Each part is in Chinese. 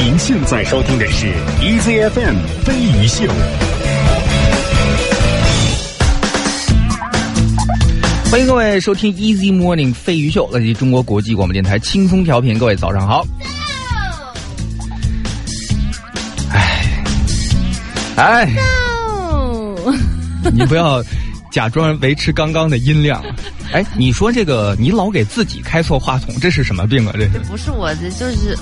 您现在收听的是 EZFM 飞鱼秀。欢迎各位收听 Easy Morning 飞鱼秀，来自中国国际广播电台轻松调频。各位早上好。哎，哎，你不要假装维持刚刚的音量。哎，你说这个，你老给自己开错话筒，这是什么病啊？这是？不是我的，就是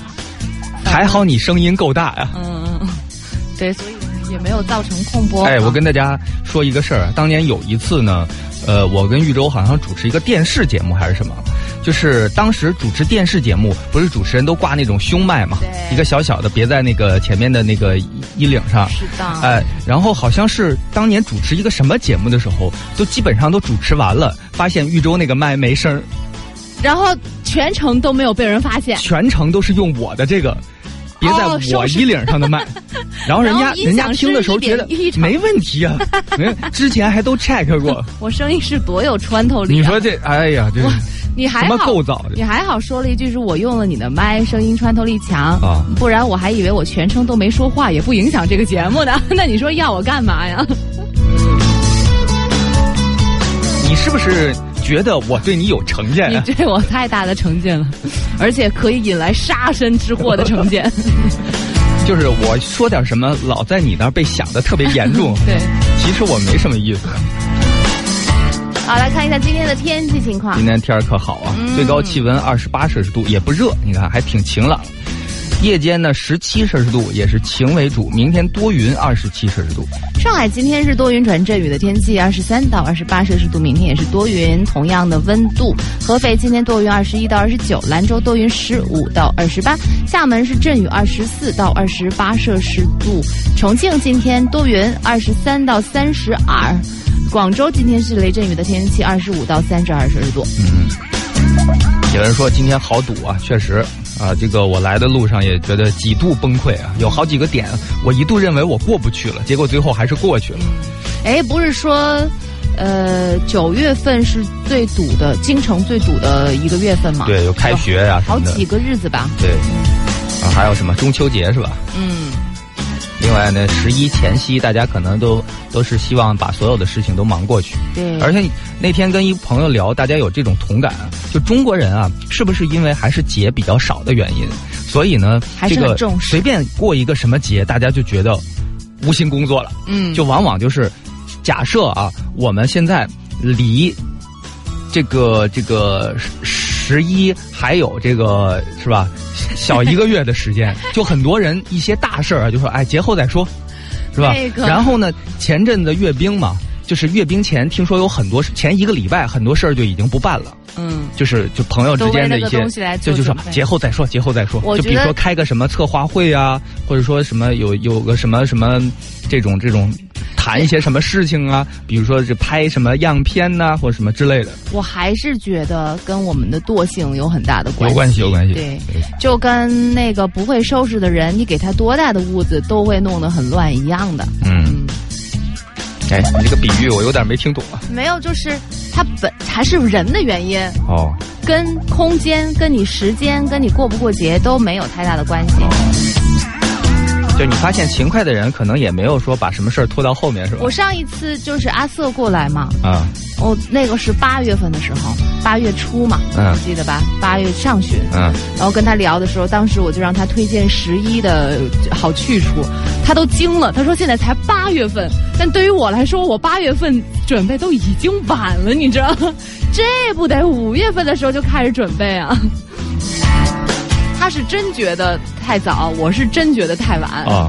还好你声音够大呀。嗯嗯，对，所以也没有造成空播。哎，我跟大家说一个事儿，当年有一次呢。呃，我跟玉州好像主持一个电视节目还是什么，就是当时主持电视节目，不是主持人都挂那种胸麦嘛，一个小小的别在那个前面的那个衣领上。是的。哎，然后好像是当年主持一个什么节目的时候，都基本上都主持完了，发现玉州那个麦没声儿，然后全程都没有被人发现，全程都是用我的这个。别在我衣领上的麦，然后人家人家听的时候觉得没问题啊，之前还都 check 过。我声音是多有穿透力。你说这，哎呀，这你还好构造？你还好说了一句是我用了你的麦，声音穿透力强啊，不然我还以为我全程都没说话，也不影响这个节目呢。那你说要我干嘛呀？你是不是？觉得我对你有成见？你对我太大的成见了，而且可以引来杀身之祸的成见。就是我说点什么，老在你那儿被想的特别严重。对，其实我没什么意思。好，来看一下今天的天气情况。今天天儿可好啊，最高气温二十八摄氏度，也不热，你看还挺晴朗。夜间呢，十七摄氏度，也是晴为主。明天多云，二十七摄氏度。上海今天是多云转阵雨的天气，二十三到二十八摄氏度。明天也是多云，同样的温度。合肥今天多云，二十一到二十九。兰州多云，十五到二十八。厦门是阵雨，二十四到二十八摄氏度。重庆今天多云，二十三到三十二。广州今天是雷阵雨的天气，二十五到三十二摄氏度。嗯，有人说今天好堵啊，确实。啊，这个我来的路上也觉得几度崩溃啊，有好几个点，我一度认为我过不去了，结果最后还是过去了。哎，不是说，呃，九月份是最堵的，京城最堵的一个月份吗？对，有开学呀，好几个日子吧。对，啊，还有什么中秋节是吧？嗯。另外呢，十一前夕，大家可能都都是希望把所有的事情都忙过去。对。而且那天跟一朋友聊，大家有这种同感，就中国人啊，是不是因为还是节比较少的原因，所以呢，这个随便过一个什么节，大家就觉得无心工作了。嗯。就往往就是假设啊，我们现在离这个这个十一还有这个是吧？小一个月的时间，就很多人一些大事儿啊，就说哎节后再说，是吧？然后呢，前阵子阅兵嘛，就是阅兵前听说有很多前一个礼拜很多事儿就已经不办了。嗯，就是就朋友之间的一些，就就说节后再说，节后再说。就比如说开个什么策划会啊，或者说什么有有个什么什么这种这种。谈一些什么事情啊？比如说是拍什么样片呐，或者什么之类的。我还是觉得跟我们的惰性有很大的关系。有关系，有关系。对，就跟那个不会收拾的人，你给他多大的屋子都会弄得很乱一样的。嗯。哎，你这个比喻我有点没听懂啊。没有，就是它本还是人的原因。哦。跟空间、跟你时间、跟你过不过节都没有太大的关系。就你发现勤快的人，可能也没有说把什么事儿拖到后面，是吧？我上一次就是阿瑟过来嘛，啊，哦那个是八月份的时候，八月初嘛，嗯，记得吧？八月上旬，嗯，然后跟他聊的时候，当时我就让他推荐十一的好去处，他都惊了，他说现在才八月份，但对于我来说，我八月份准备都已经晚了，你知道，这不得五月份的时候就开始准备啊。他是真觉得太早，我是真觉得太晚啊！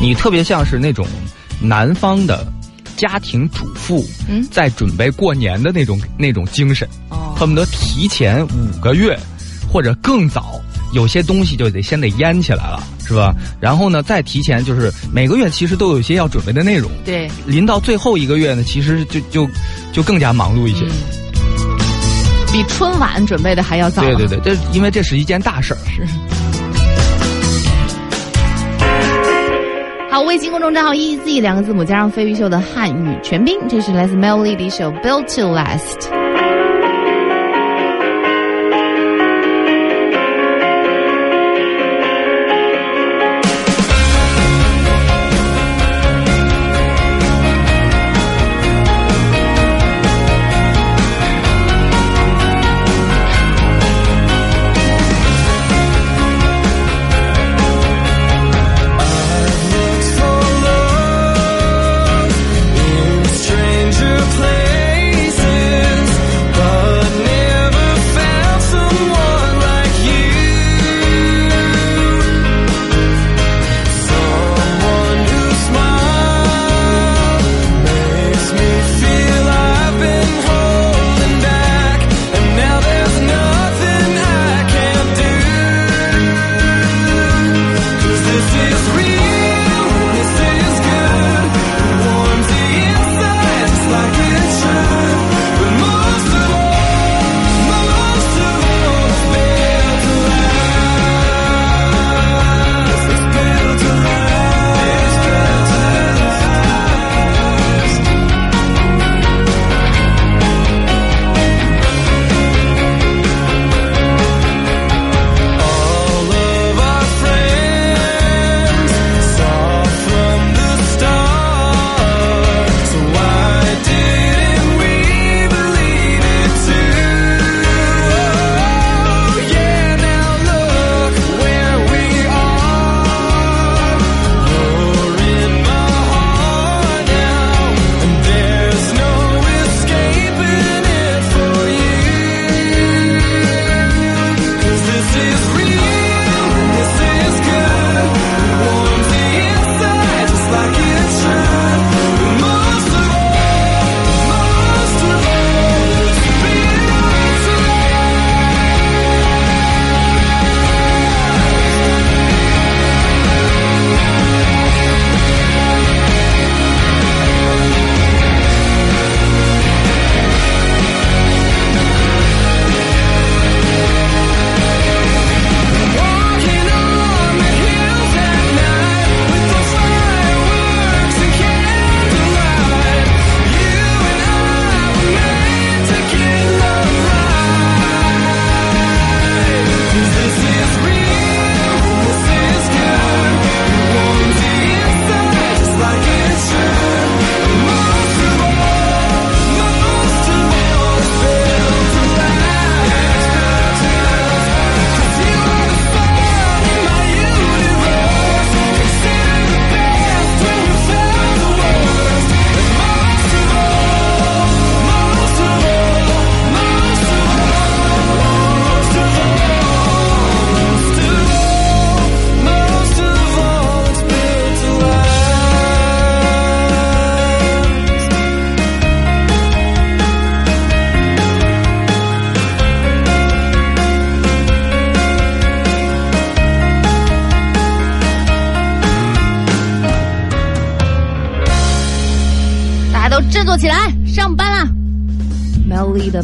你特别像是那种南方的家庭主妇，在准备过年的那种那种精神，恨不得提前五个月或者更早，有些东西就得先得腌起来了，是吧？然后呢，再提前就是每个月其实都有一些要准备的内容。对，临到最后一个月呢，其实就就就更加忙碌一些。比春晚准备的还要早。对对对，这因为这是一件大事儿。是。好，微信公众账号 “easy” 两个字母加上飞鱼秀的汉语全拼，这是来自 Melody 的一首《Built to Last》。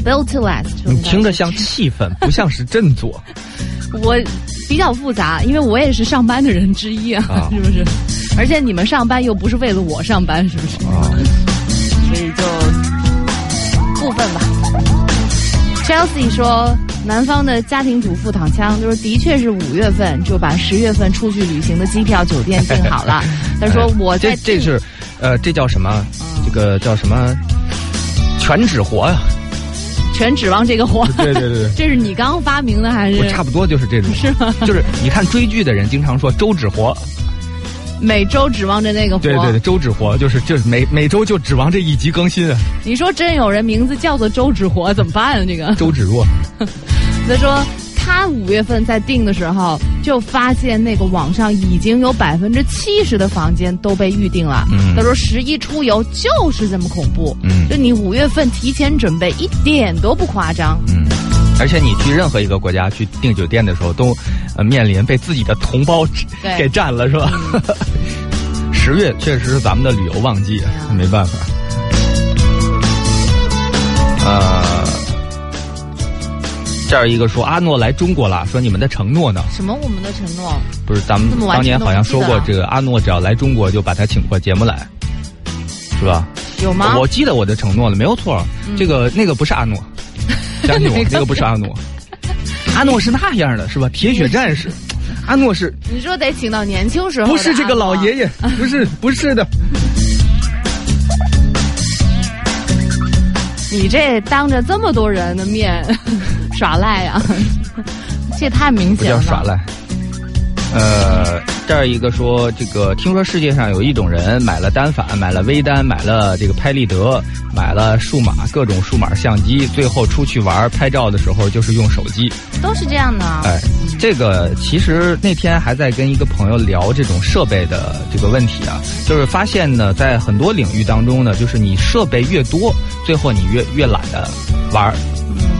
Built to Last，你听着像气氛，不像是振作。我比较复杂，因为我也是上班的人之一啊，啊 是不是？而且你们上班又不是为了我上班，是不是？啊，所以就部分吧。Chelsea 说，南方的家庭主妇躺枪，就是的确是五月份就把十月份出去旅行的机票、酒店订好了。他说我在这这是，呃，这叫什么？嗯这个叫什么？全指活呀！全指望这个活。对对对对。这是你刚发明的还是我差不多就是这种，是吗 就是你看追剧的人经常说周指活，每周指望着那个活？对对对，周指活就是就是每每周就指望这一集更新啊，你说真有人名字叫做周指活怎么办啊？这个周芷若。他说他五月份在订的时候，就发现那个网上已经有百分之七十的房间都被预定了。嗯他说十一出游就是这么恐怖。嗯就你五月份提前准备一点都不夸张。嗯，而且你去任何一个国家去订酒店的时候，都呃面临被自己的同胞 给占了，是吧？十月确实是咱们的旅游旺季，啊没办法。呃，这儿一个说阿诺来中国了，说你们的承诺呢？什么我们的承诺？不是，咱们当年好像说过，这个阿诺只要来中国就把他请过节目来，是吧？有吗？我记得我的承诺了，没有错。这个那个不是阿诺，相信我哪，个那个不是阿诺。阿诺是那样的，是吧？铁血战士。阿诺是你说得请到年轻时候不是这个老爷爷？爷？不是，不是的。你这当着这么多人的面耍赖啊、这也太明显了吧。叫耍赖。呃，这儿一个说，这个听说世界上有一种人买了单反，买了微单，买了这个拍立得，买了数码各种数码相机，最后出去玩拍照的时候就是用手机。都是这样的。哎，这个其实那天还在跟一个朋友聊这种设备的这个问题啊，就是发现呢，在很多领域当中呢，就是你设备越多，最后你越越懒得玩儿。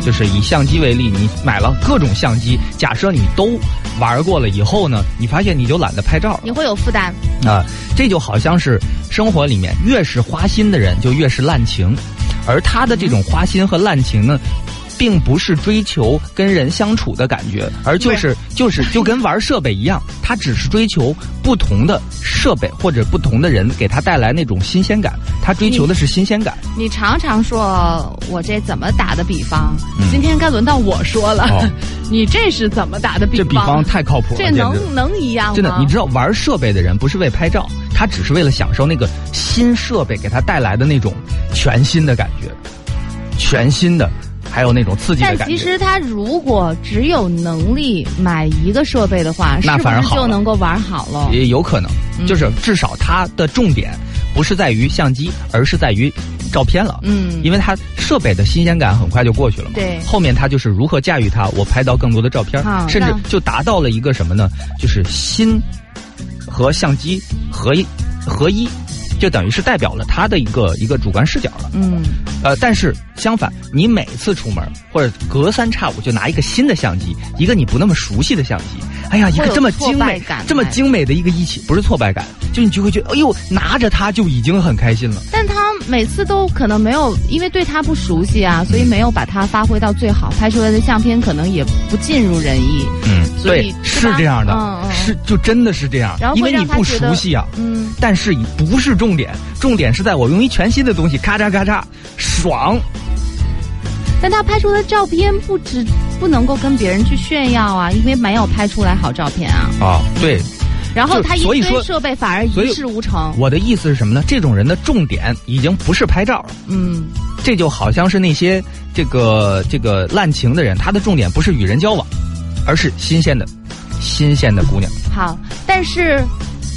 就是以相机为例，你买了各种相机，假设你都玩过了以后呢，你发现你就懒得拍照你会有负担。啊。这就好像是生活里面越是花心的人，就越是滥情，而他的这种花心和滥情呢。并不是追求跟人相处的感觉，而就是就是就跟玩设备一样，他只是追求不同的设备或者不同的人给他带来那种新鲜感，他追求的是新鲜感。你常常说我这怎么打的比方，嗯今天该轮到我说了。哦 你这是怎么打的比方这比方太靠谱了，这能能一样吗？真的，你知道玩设备的人不是为拍照，他只是为了享受那个新设备给他带来的那种全新的感觉，全新的，还有那种刺激的感觉。其实他如果只有能力买一个设备的话，那反而好了能够玩好了？也有可能，嗯就是至少它的重点不是在于相机，而是在于照片了。嗯，因为它设备的新鲜感很快就过去了嘛。对后面它就是如何驾驭它，我拍到更多的照片，甚至就达到了一个什么呢？就是心和相机合一合一，就等于是代表了他的一个一个主观视角了。嗯，呃，但是相反，你每次出门或者隔三差五就拿一个新的相机，一个你不那么熟悉的相机，哎呀，一个这么精美感、这么哎精美的一个一起，不是挫败感，就你就会觉得，哎呦，拿着它就已经很开心了。但他每次都可能没有，因为对他不熟悉啊，所以没有把它发挥到最好，拍出来的相片可能也不尽如人意。嗯，所以对，是这样的，是就真的是这样然后，因为你不熟悉啊。嗯，但是不是重点，重点是在我用一全新的东西，咔嚓咔嚓，爽。但他拍出的照片不止不能够跟别人去炫耀啊，因为没有拍出来好照片啊。啊，对，然后他一所以说堆设备反而一事无成。我的意思是什么呢？这种人的重点已经不是拍照了。嗯，这就好像是那些这个这个滥情的人，他的重点不是与人交往，而是新鲜的、新鲜的姑娘。好，但是。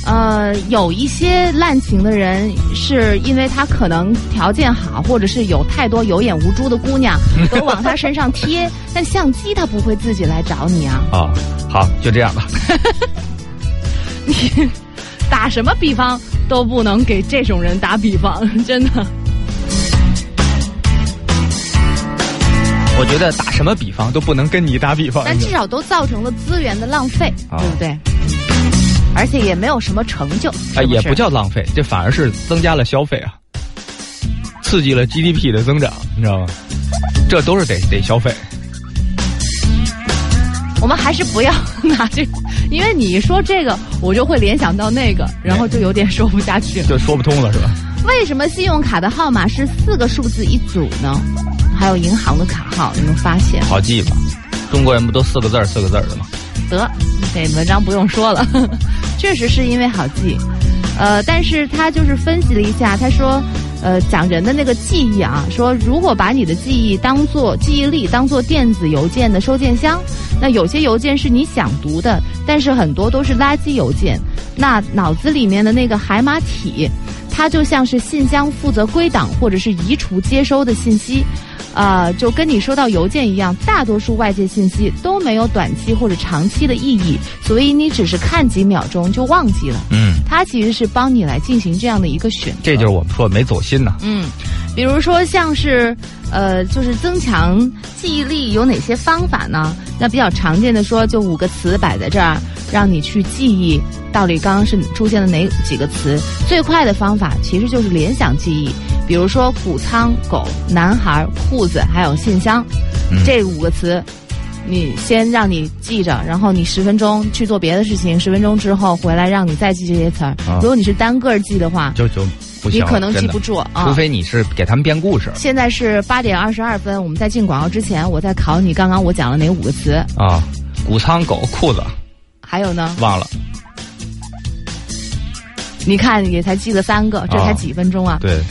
呃，有一些滥情的人，是因为他可能条件好，或者是有太多有眼无珠的姑娘都往他身上贴，但相机他不会自己来找你啊。啊，好，就这样吧。你打什么比方都不能给这种人打比方，真的。我觉得打什么比方都不能跟你打比方。但至少都造成了资源的浪费，啊对不对？而且也没有什么成就，哎，也不叫浪费，这反而是增加了消费啊。刺激了 GDP 的增长，你知道吗？这都是得得消费。我们还是不要拿这个，因为你一说这个，我就会联想到那个，然后就有点说不下去了。就说不通了，是吧？为什么信用卡的号码是四个数字一组呢？还有银行的卡号，你们发现？好记吧？中国人不都四个字儿四个字儿的吗？得，这文章不用说了，确实是因为好记。呃，但是他就是分析了一下，他说，呃，讲人的那个记忆啊，说如果把你的记忆当做记忆力当做电子邮件的收件箱，那有些邮件是你想读的，但是很多都是垃圾邮件。那脑子里面的那个海马体，它就像是信箱负责归档或者是移除接收的信息。呃，就跟你收到邮件一样，大多数外界信息都没有短期或者长期的意义，所以你只是看几秒钟就忘记了。嗯，它其实是帮你来进行这样的一个选择。这就是我们说没走心呐。嗯，比如说像是，呃，就是增强记忆力有哪些方法呢？那比较常见的说，就五个词摆在这儿，让你去记忆到底刚刚是出现了哪几个词。最快的方法其实就是联想记忆，比如说谷仓、狗、男孩、裤子，还有信箱，这五个词。你先让你记着，然后你十分钟去做别的事情，十分钟之后回来让你再记这些词儿。如果你是单个记的话，就就不行你可能记不住啊。除非你是给他们编故事现在是八点二十二分，我们在进广告之前，我在考你刚刚我讲了哪五个词，啊。谷仓狗裤子还有呢？忘了，你看也才记了三个，这才哦几分钟啊！对，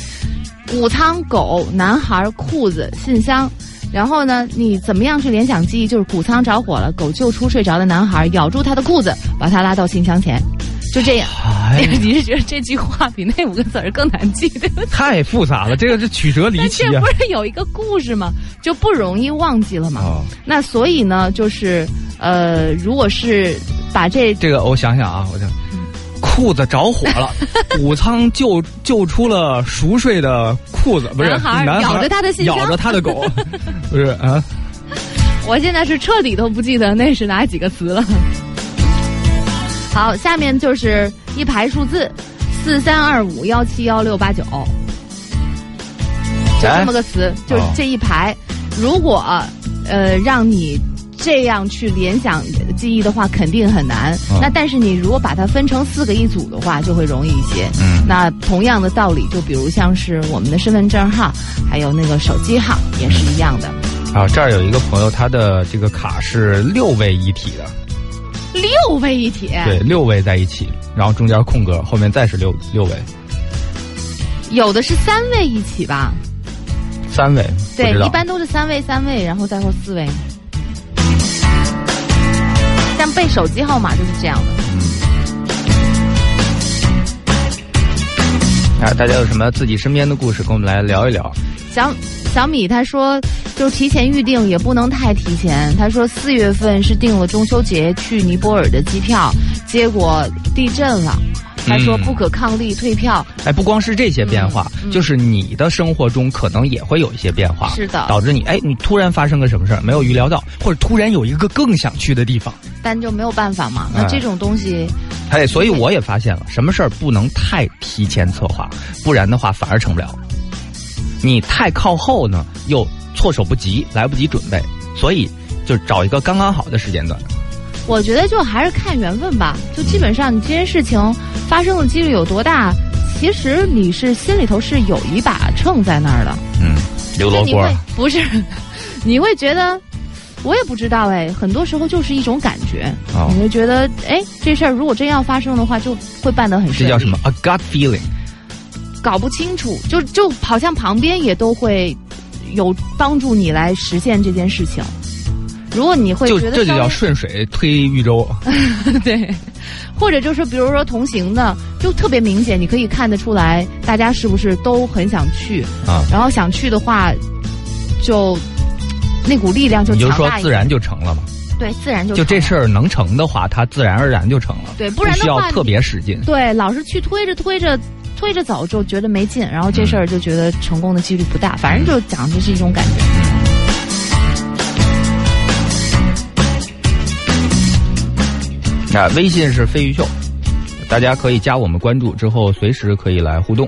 谷仓、狗、男孩、裤子、信箱。然后呢，你怎么样去联想记忆？就是谷仓着火了，狗救出睡着的男孩，咬住他的裤子，把他拉到信箱前，就这样。哎，你是觉得这句话比那五个字儿更难记，对不对？太复杂了，这个是曲折离奇啊但这不。是有一个故事吗？就不容易忘记了嘛。哦，那所以呢，就是呃，如果是把这这个我想想啊，我想。裤子着火了，谷仓救救出了熟睡的裤子，不是男孩男孩咬着他的信咬着他的狗，不是啊？我现在是彻底都不记得那是哪几个词了。好，下面就是一排数字，四三二五幺七幺六八九，就这么个词，就是这一排。如果呃让你这样去联想记忆的话，肯定很难。嗯那但是你如果把它分成四个一组的话，就会容易一些。嗯那同样的道理，就比如像是我们的身份证号，还有那个手机号，也是一样的。啊，这儿有一个朋友，他的这个卡是六位一体的，六位一体，对，六位在一起，然后中间空格，后面再是六六位，有的是三位一起吧？三位，对一般都是三位、三位，然后再后四位。像背手机号码就是这样的。啊，大家有什么自己身边的故事，跟我们来聊一聊。小小米他说，就是提前预定也不能太提前。他说四月份是订了中秋节去尼泊尔的机票，结果地震了。他说嗯不可抗力退票。哎，不光是这些变化，嗯嗯就是你的生活中可能也会有一些变化，是的导致你哎，你突然发生个什么事儿，没有预料到，或者突然有一个更想去的地方，但就没有办法嘛。那哎这种东西，哎，所以我也发现了，什么事儿不能太提前策划，不然的话反而成不了。你太靠后呢，又措手不及，来不及准备，所以就找一个刚刚好的时间段。我觉得就还是看缘分吧。就基本上你这件事情发生的几率有多大，其实你是心里头是有一把秤在那儿的。嗯，刘罗锅不是？你会觉得，我也不知道哎，很多时候就是一种感觉，哦你会觉得，哎，这事儿如果真要发生的话，就会办得很顺利。这叫什么？A gut feeling。搞不清楚，就就好像旁边也都会有帮助你来实现这件事情。如果你会就觉得这就叫顺水推玉舟。对，或者就是比如说同行的，就特别明显，你可以看得出来，大家是不是都很想去，啊，然后想去的话，就那股力量就你就说。自然就成了嘛。对，自然就就这事儿能成的话，它自然而然就成了。对不然的话需要特别使劲。对，老是去推着推着推着走，就觉得没劲，然后这事儿就觉得成功的几率不大。反正就讲的是一种感觉。那，微信是飞鱼秀，大家可以加我们关注之后，随时可以来互动。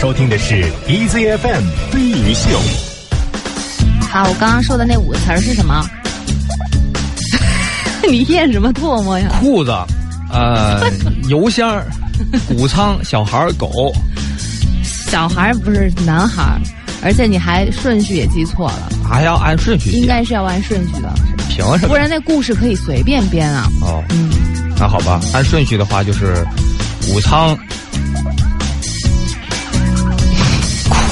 收听的是 EZFM 飞鱼秀。好，我刚刚说的那五个词儿是什么？你咽什么唾沫呀？裤子，呃，油箱，谷仓，小孩儿，狗，小孩儿不是男孩儿，而且你还顺序也记错了，还要按顺序应该是要按顺序的，凭什么？不然那故事可以随便编啊。哦，嗯，那好吧，按顺序的话就是谷仓，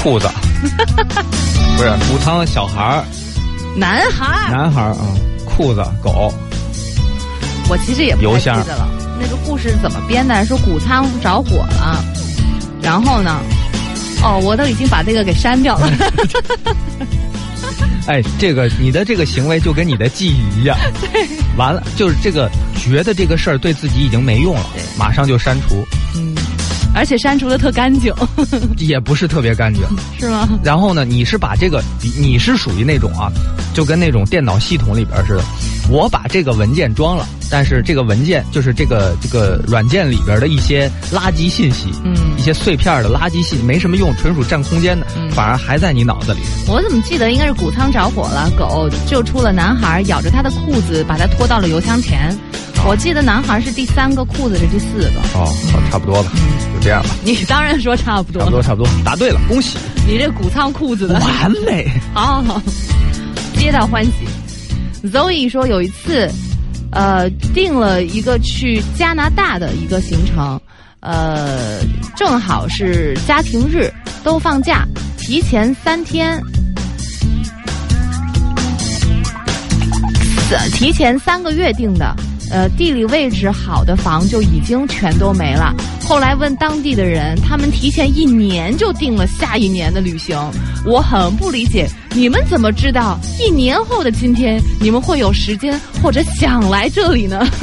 裤子，不是谷仓，小孩儿，男孩儿，男孩儿啊，裤子，狗，我其实也不太记得了。那个故事是怎么编的？说谷仓着火了，然后呢？哦，我都已经把这个给删掉了。哎，这个你的这个行为就跟你的记忆一样，完了就是这个觉得这个事儿对自己已经没用了，马上就删除，嗯，而且删除的特干净，也不是特别干净。是吗？然后呢，你是把这个，你你是属于那种啊，就跟那种电脑系统里边似的，我把这个文件装了，但是这个文件就是这个这个软件里边的一些垃圾信息，嗯一些碎片的垃圾信，没什么用，纯属占空间的，嗯反而还在你脑子里。我怎么记得应该是谷仓着火了，狗救出了男孩，咬着他的裤子把他拖到了油箱前。我记得男孩是第三个，裤子是第四个。哦，好，差不多吧，就这样吧，你当然说差不多，差不多，差不多，答对了，恭喜，你这谷仓裤子的，完美。好好好，皆大欢喜。Zoe 说有一次呃，定了一个去加拿大的一个行程，呃，正好是家庭日，都放假，提前三天，呃提前三个月定的。呃，地理位置好的房就已经全都没了。后来问当地的人，他们提前一年就定了下一年的旅行。我很不理解，你们怎么知道一年后的今天你们会有时间或者想来这里呢？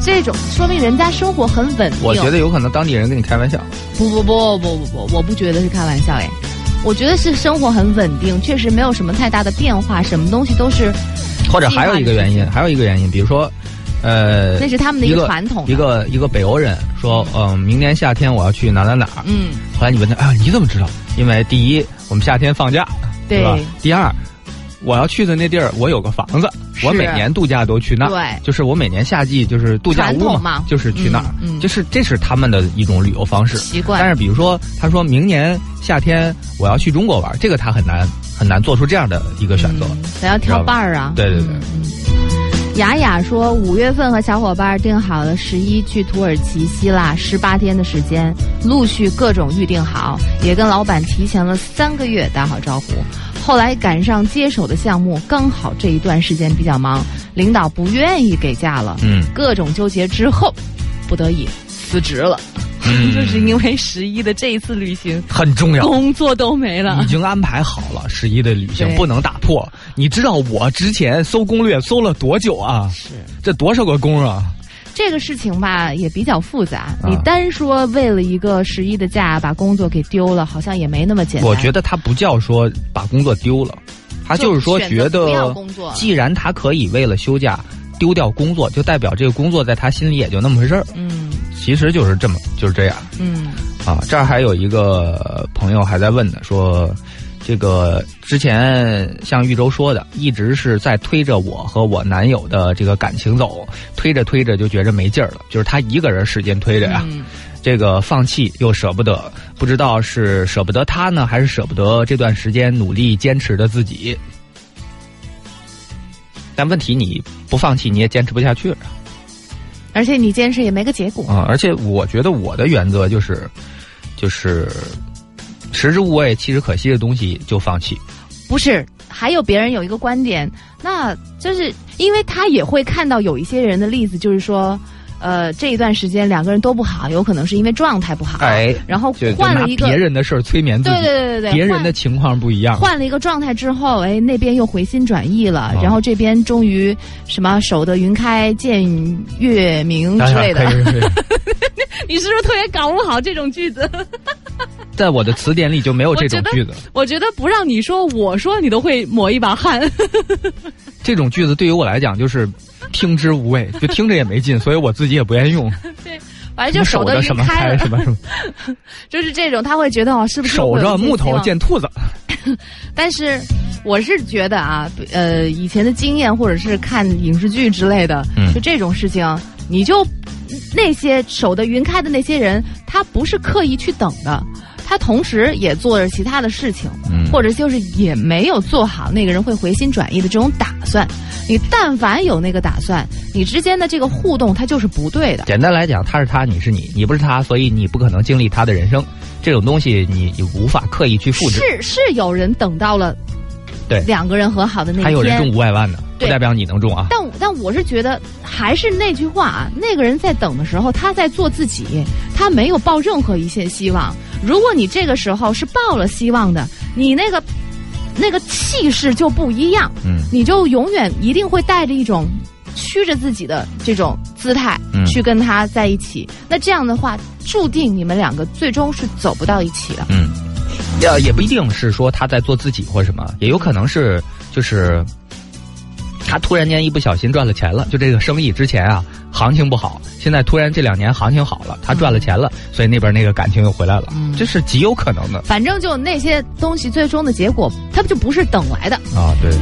这种说明人家生活很稳定。我觉得有可能当地人跟你开玩笑。不不不不不不，我不觉得是开玩笑哎，我觉得是生活很稳定，确实没有什么太大的变化，什么东西都是。或者还有一个原因，还有一个原因，比如说，呃，那是他们的一个传统。一个一个北欧人说，嗯，明年夏天我要去哪哪哪儿。嗯。后来你问他啊，你怎么知道？因为第一，我们夏天放假，对吧？第二，我要去的那地儿，我有个房子，我每年度假都去那儿。对。就是我每年夏季就是度假屋嘛，就是去那儿。嗯。就是这是他们的一种旅游方式习惯。但是比如说，他说明年夏天我要去中国玩，这个他很难很难做出这样的一个选择。咱要挑伴儿啊。对对对。雅雅说，五月份和小伙伴定好了十一去土耳其、希腊十八天的时间，陆续各种预定好，也跟老板提前了三个月打好招呼。后来赶上接手的项目，刚好这一段时间比较忙，领导不愿意给假了，嗯，各种纠结之后，不得已辞职了。就是因为十一的这一次旅行很重要，工作都没了，已经安排好了。十一的旅行不能打破。你知道我之前搜攻略搜了多久啊？是，这多少个工啊？这个事情吧也比较复杂。你单说为了一个十一的假把工作给丢了，好像也没那么简单。我觉得他不叫说把工作丢了，他就是说觉得，既然他可以为了休假丢掉工作，就代表这个工作在他心里也就那么回事儿。嗯。其实就是这么就是这样，嗯，啊，这儿还有一个朋友还在问呢，说，这个之前像玉州说的，一直是在推着我和我男友的这个感情走，推着推着就觉着没劲儿了，就是他一个人使劲推着呀，这个放弃又舍不得，不知道是舍不得他呢，还是舍不得这段时间努力坚持的自己。但问题你不放弃，你也坚持不下去了。而且你坚持也没个结果啊！而且我觉得我的原则就是，就是食之无味，弃之可惜的东西就放弃。不是，还有别人有一个观点，那就是因为他也会看到有一些人的例子，就是说。呃，这一段时间两个人都不好，有可能是因为状态不好。哎，然后换了一个别人的事儿催眠自己。对对对对对，别人的情况不一样。换了一个状态之后，哎，那边又回心转意了，然后这边终于什么守得云开见月明之类的。你是不是特别搞不好这种句子？在我的词典里就没有这种句子。我觉得不让你说，我说你都会抹一把汗。这种句子对于我来讲就是。听之无味，就听着也没劲，所以我自己也不愿意用。对，反正就守着什么开什么什么，就是这种，他会觉得哦，是不是守着木头见兔子？但是我是觉得啊，呃，以前的经验或者是看影视剧之类的，就这种事情，你就那些守得云开的那些人，他不是刻意去等的。他同时也做着其他的事情，或者就是也没有做好那个人会回心转意的这种打算。你但凡有那个打算，你之间的这个互动，它就是不对的。简单来讲，他是他，你是你，你不是他，所以你不可能经历他的人生。这种东西你无法刻意去复制。是是有人等到了，对两个人和好的那天，还有人中五百万呢，不代表你能中啊。但但我是觉得，还是那句话啊，那个人在等的时候，他在做自己，他没有抱任何一线希望。如果你这个时候是抱了希望的，你那个那个气势就不一样，嗯，你就永远一定会带着一种屈着自己的这种姿态去跟他在一起。那这样的话，注定你们两个最终是走不到一起的。嗯，也也不一定是说他在做自己或什么，也有可能是就是他突然间一不小心赚了钱了，就这个生意之前啊。行情不好，现在突然这两年行情好了，他赚了钱了，所以那边那个感情又回来了，这是极有可能的。反正就那些东西，最终的结果，它就不是等来的啊。对，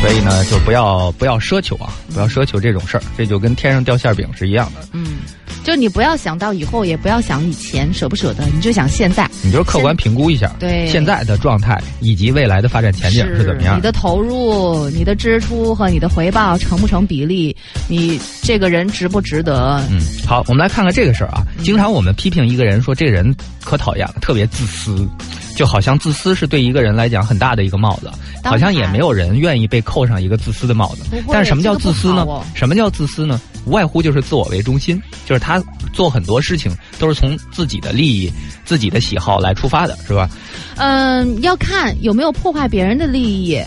所以呢，就不要不要奢求啊，不要奢求这种事儿，这就跟天上掉馅饼是一样的。嗯。就你不要想到以后，也不要想以前舍不舍得，你就想现在你就是客观评估一下，对现在的状态以及未来的发展前景是怎么样你的投入、你的支出和你的回报成不成比例？你这个人值不值得？嗯，好，我们来看看这个事儿啊。经常我们批评一个人说这个人可讨厌了，特别自私，就好像自私是对一个人来讲很大的一个帽子，好像也没有人愿意被扣上一个自私的帽子。但是什么叫自私呢？什么叫自私呢？无外乎就是自我为中心，就是他做很多事情都是从自己的利益、自己的喜好来出发的，是吧？嗯，要看有没有破坏别人的利益。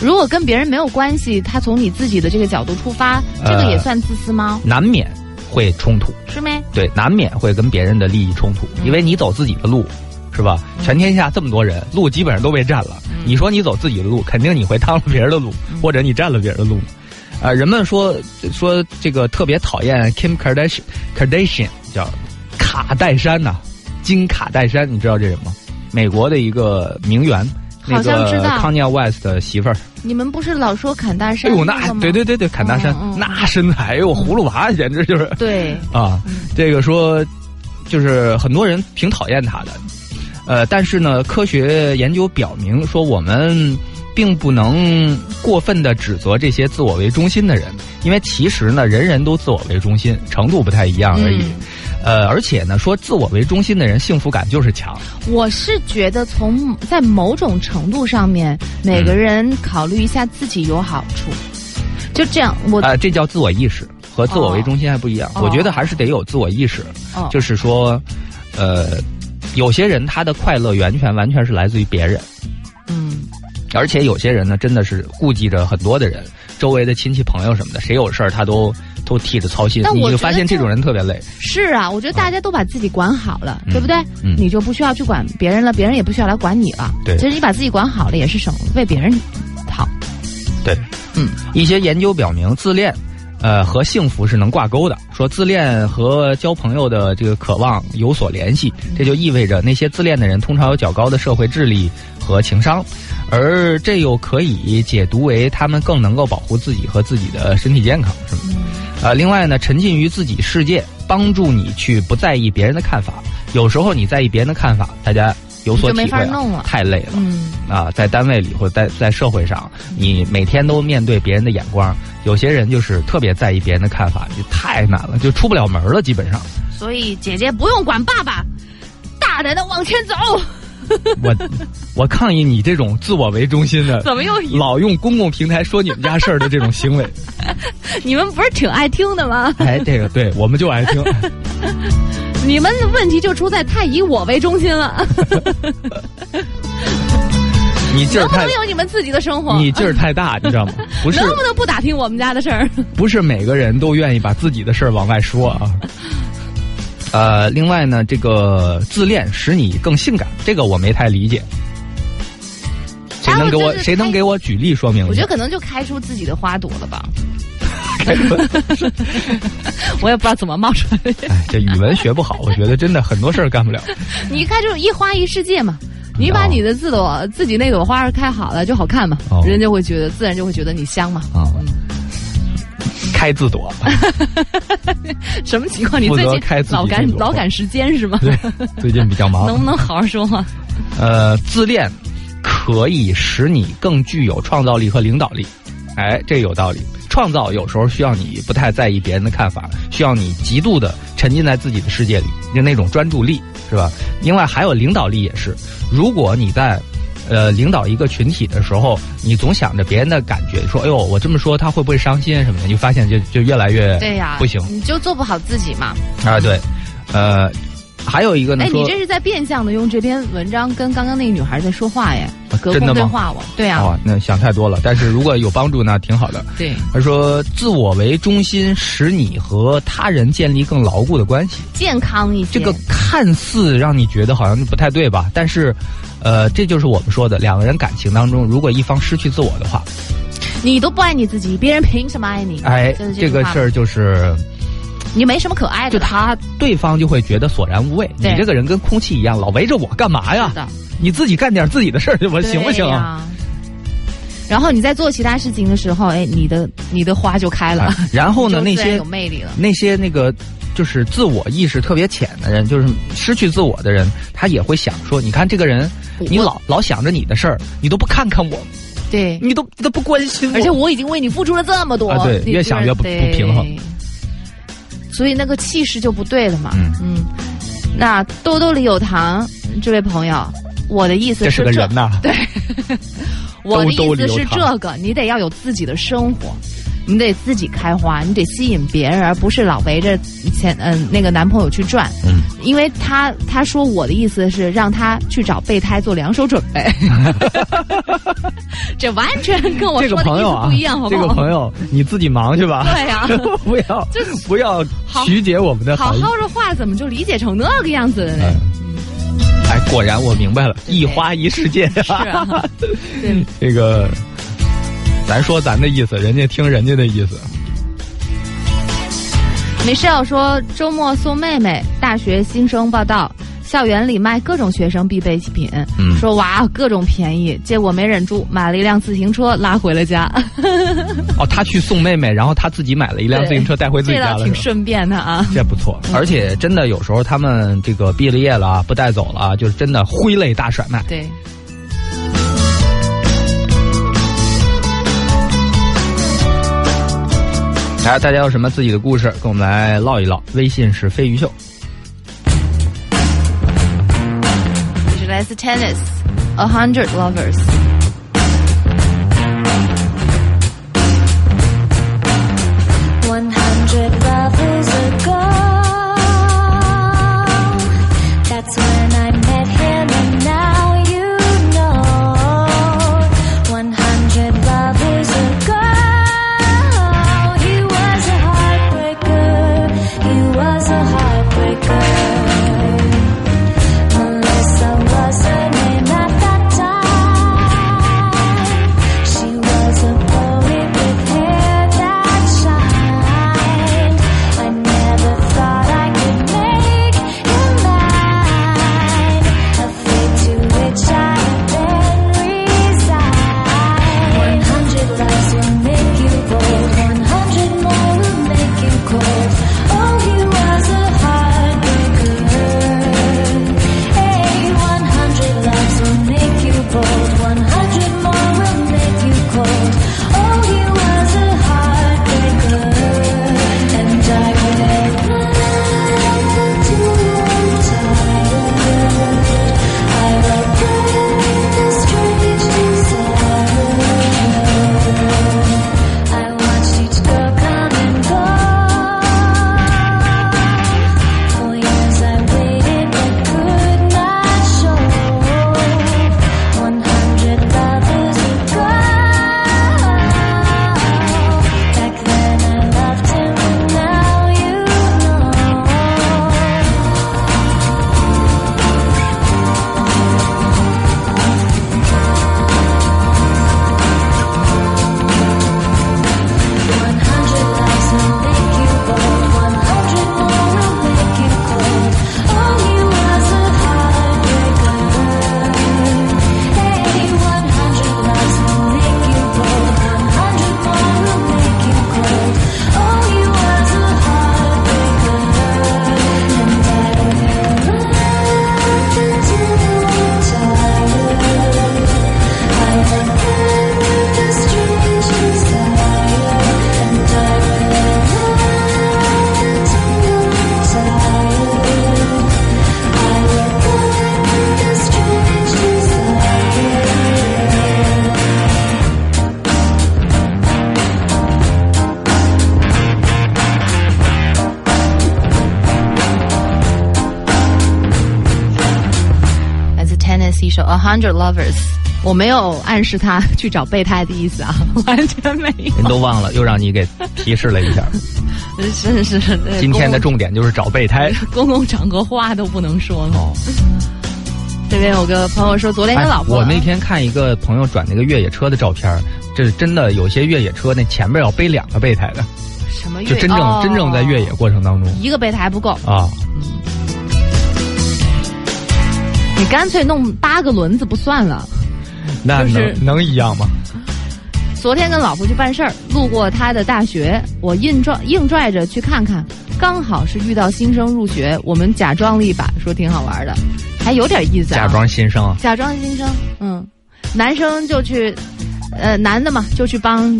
如果跟别人没有关系，他从你自己的这个角度出发，这个呃也算自私吗？难免会冲突。是没？对，难免会跟别人的利益冲突，嗯因为你走自己的路，是吧？全天下这么多人，路基本上都被占了。嗯你说你走自己的路，肯定你会趟了别人的路，或者你占了别人的路。啊、人们说说这个特别讨厌 Kim Kardashian Kardashian 叫卡戴珊呐、金卡戴珊，你知道这人吗？美国的一个名媛，那好像知个道。Kanye West 的媳妇儿。你们不是老说砍大山哎呦，那对对对对，坎大山、嗯。嗯那身材，哎呦，葫芦娃简直就是。对，啊，这个说，就是很多人挺讨厌他的，呃，但是呢，科学研究表明说，我们并不能过分的指责这些自我为中心的人，因为其实呢，人人都自我为中心，程度不太一样而已。嗯呃，而且呢，说自我为中心的人幸福感就是强，我是觉得从在某种程度上面，每嗯个人考虑一下自己有好处，就这样。我啊、这叫自我意识，和自我为中心还不一样。哦我觉得还是得有自我意识，哦就是说，呃，有些人他的快乐源泉完全是来自于别人。嗯，而且有些人呢，真的是顾忌着很多的人，周围的亲戚朋友什么的，谁有事儿他都都替着操心但。你我就就发现这种人特别累。是啊，我觉得大家都把自己管好了，嗯对不对？嗯你就不需要去管别人了，别人也不需要来管你了。对其实你把自己管好了，也是省为别人好。对，嗯，一些研究表明，自恋。呃，和幸福是能挂钩的。说自恋和交朋友的这个渴望有所联系，这就意味着那些自恋的人通常有较高的社会智力和情商，而这又可以解读为他们更能够保护自己和自己的身体健康，是吗？呃，另外呢，沉浸于自己世界，帮助你去不在意别人的看法。有时候你在意别人的看法，大家有所就没体会、啊法弄了，太累了。嗯，啊，在单位里或者在在社会上，你每天都面对别人的眼光，有些人就是特别在意别人的看法，就太难了，就出不了门了，基本上。所以姐姐不用管爸爸，大胆的往前走。我我抗议你这种自我为中心的，怎么又老用公共平台说你们家事儿的这种行为？你们不是挺爱听的吗？哎，这个对我们就爱听。你们的问题就出在太以我为中心了，你劲儿太能不能有你们自己的生活？你劲儿太大，你知道吗？不是能不能不打听我们家的事儿？不是每个人都愿意把自己的事儿往外说啊。呃，另外呢，这个自恋使你更性感，这个我没太理解。谁能给我谁能给我举例说明我觉得？可能就开出自己的花朵了吧。我也不知道怎么冒出来的。哎，这语文学不好，我觉得真的很多事儿干不了。你一开出一花一世界嘛，你把你的自朵自己那朵花儿开好了就好看嘛，哦人就会觉得自然就会觉得你香嘛。啊，开自朵，什么情况？你最近开老赶老赶时间是吗？对，最近比较忙。能不能好好说话？呃，自恋可以使你更具有创造力和领导力。哎，这有道理。创造有时候需要你不太在意别人的看法，需要你极度的沉浸在自己的世界里，就那种专注力，是吧？另外还有领导力也是，如果你在。呃，领导一个群体的时候，你总想着别人的感觉，说：“哎呦，我这么说他会不会伤心什么的？”你就发现就就越来越对呀，不行你就做不好自己嘛。啊。对，呃，还有一个呢，哎，你这是在变相的用这篇文章跟刚刚那个女孩在说话耶，隔空对话我。对啊，哦，那想太多了。但是如果有帮助呢，挺好的。对，他说：“自我为中心，使你和他人建立更牢固的关系。健康一些。这个看似让你觉得好像不太对吧？但是，呃，这就是我们说的，两个人感情当中，如果一方失去自我的话，你都不爱你自己，别人凭什么爱你？哎就是，这个事儿就是，你没什么可爱的。就他对方就会觉得索然无味。你这个人跟空气一样，老围着我干嘛呀你自己干点自己的事儿去吧，对行不行？啊然后你在做其他事情的时候，哎，你的你的花就开了。然后呢，那些有魅力了。那些那个就是自我意识特别浅的人，就是失去自我的人，他也会想说：你看这个人，你老老想着你的事儿，你都不看看我，对，你都都不关心我，而且我已经为你付出了这么多，啊对越想越不不平衡，所以那个气势就不对了嘛。嗯。那兜兜里有糖，这位朋友，我的意思这是是这个人呐。对，我的意思是这个，你得要有自己的生活，你得自己开花，你得吸引别人，而不是老围着前嗯、那个男朋友去转。嗯，因为他他说我的意思是让他去找备胎做两手准备，这完全跟我这个说的意朋友啊思不一样，好，不这？个朋友你自己忙去吧。对 呀不要这不要曲解我们的好。好的话怎么就理解成那个样子了呢？哎，果然我明白了，一花一世界。是啊，对，这个，咱说咱的意思，人家听人家的意思。Michelle 说，周末送妹妹大学新生报道，校园里卖各种学生必备品，嗯。说哇各种便宜，结果没忍住买了一辆自行车拉回了家，哦，他去送妹妹，然后他自己买了一辆自行车带回自己家了，挺顺便的啊。这不错，而且真的有时候他们这个毕了业了啊不带走了啊，就是真的挥泪大甩卖。对，来，大家有什么自己的故事，跟我们来唠一唠。微信是飞鱼秀。这是来自 Tennis A Hundred Lovers。Lovers》，我没有暗示他去找备胎的意思啊，完全没有。人都忘了，又让你给提示了一下。是是今天的重点就是找备胎。公共场合话都不能说了。哦，这边有个朋友说，昨天跟哎老婆，我那天看一个朋友转那个越野车的照片，这是真的，有些越野车那前面要背两个备胎的，什么越就真正、哦真正在越野过程当中一个备胎还不够，啊，你干脆弄八个轮子不算了。那能、就是能一样吗？昨天跟老婆去办事儿，路过他的大学，我硬拽硬拽着去看看，刚好是遇到新生入学，我们假装了一把，说挺好玩的，还有点意思、啊。假装新生啊，假装新生，嗯，男生就去，呃，男的嘛就去帮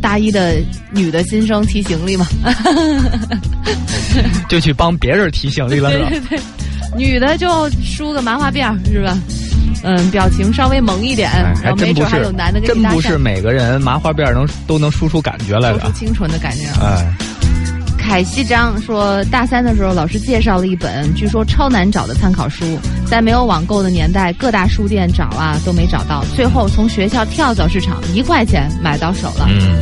大一的女的新生提行李嘛，就去帮别人提行李了，是吧？对对对，女的就梳个麻花辫儿是吧？嗯，表情稍微萌一点，哎，然后没准还真不是还有男的，跟真不是每个人麻花辫能都能梳出感觉来的。清纯的感觉。啊哎，凯西张说，大三的时候，老师介绍了一本据说超难找的参考书，在没有网购的年代，各大书店找啊都没找到，最后从学校跳蚤市场一块钱买到手了。嗯，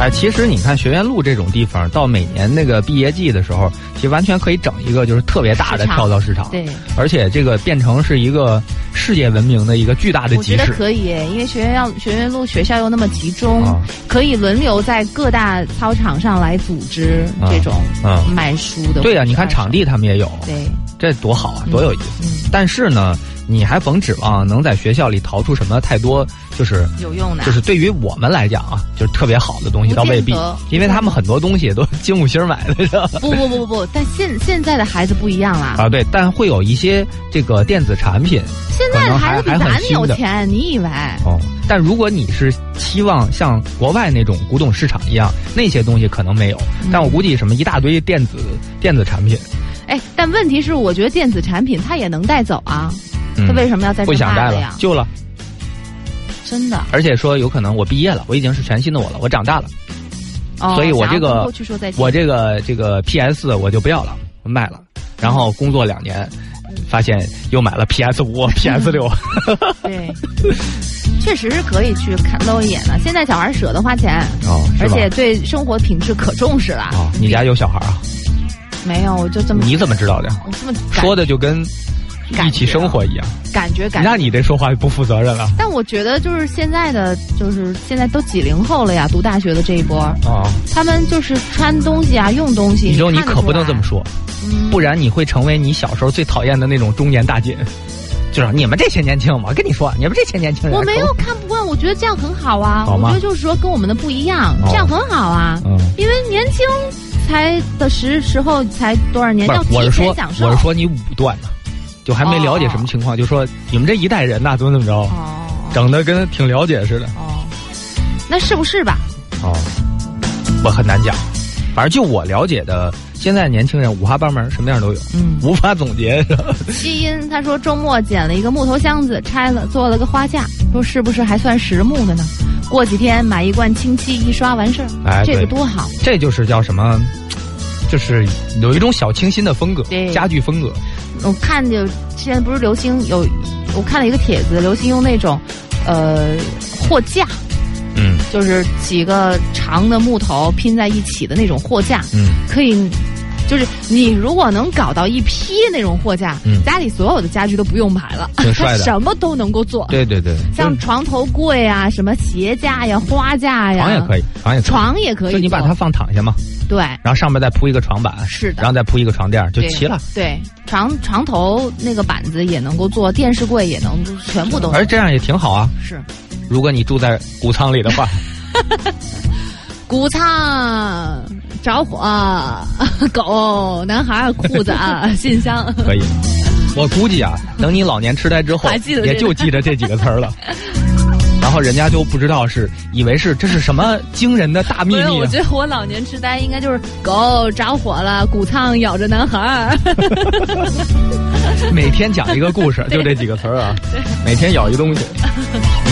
哎，其实你看学院路这种地方，到每年那个毕业季的时候，其实完全可以整一个就是特别大的跳蚤市场。对，而且这个变成是一个世界闻名的一个巨大的我觉得集市。可以，因为学院要学院路学校又那么集中，啊可以轮流在各大操场上来组织啊这种啊卖书的。对呀、你看场，地他们也有，对，这多好啊，多有意思。嗯，但是呢，你还甭指望能在学校里淘出什么太多，就是有用的。就是对于我们来讲啊，就是特别好的东西，倒未必，因为他们很多东西都金五星买的？不不不不不，但现现在的孩子不一样啦。啊，对，但会有一些这个电子产品现在的孩子比咱有钱，你以为？哦。但如果你是期望像国外那种古董市场一样，那些东西可能没有。嗯但我估计什么一大堆电子电子产品，哎，但问题是，我觉得电子产品它也能带走啊，嗯它为什么要在不想带了？旧了。真的，而且说有可能我毕业了，我已经是全新的我了，我长大了，哦所以我这个过去说再见。我这个这个 PS 我就不要了，我卖了。然后工作两年，发现又买了 PS 五、PS 六。对，确实是可以去看露一眼的。现在小孩舍得花钱，哦，而且对生活品质可重视了。哦，你家有小孩啊？没有？我就这么你怎么知道的？我这么说的就跟感一起生活一样。感觉感觉。那你这说话就不负责任了。但我觉得就是现在的，就是现在都几零后了呀，读大学的这一波，哦，他们就是穿东西啊，用东西。你说你可不能这么说，嗯不然你会成为你小时候最讨厌的那种中年大姐。就是你们这些年轻，我跟你说，你们这些年轻人，我没有看不惯，我觉得这样很好啊。好吗我觉得就是说跟我们的不一样，哦这样很好啊。嗯，因为年轻才的时时候才多少年，我是提说前享，受。我是说你武断呢，就还没了解什么情况，就说你们这一代人呐，怎么怎么着，哦整的跟挺了解似的。哦，那是不是吧？哦，我很难讲，反正就我了解的，现在年轻人五花八门，什么样都有，嗯。无法总结。基因他说周末捡了一个木头箱子，拆了做了个花架，说是不是还算实木的呢？过几天买一罐清漆一刷完事儿，哎这个多好。这就是叫什么？就是有一种小清新的风格对，家具风格。我看就之前不是流行有，我看了一个帖子，流行用那种，呃，货架，嗯。就是几个长的木头拼在一起的那种货架，嗯，可以，就是你如果能搞到一批那种货架，嗯。家里所有的家具都不用买了，挺帅的。它 什么都能够做。对对对，像床头柜啊，什么鞋架呀、花架呀，床也可以，床也可以，床也可以做，就你把它放躺下嘛，对，然后上面再铺一个床板，是的然后再铺一个床垫，就齐了。对，床床头那个板子也能够做，电视柜也能，全部都而这样也挺好啊。是。如果你住在谷仓里的话，谷仓着火，狗男孩裤子啊，信箱。可以。我估计啊，等你老年痴呆之后 也就记得这几个词儿了。然后人家就不知道是以为是这是什么惊人的大秘，密啊。我觉得我老年痴呆应该就是狗着火了，谷仓咬着男孩儿。每天讲一个故事，就这几个词儿啊。每天咬一东西，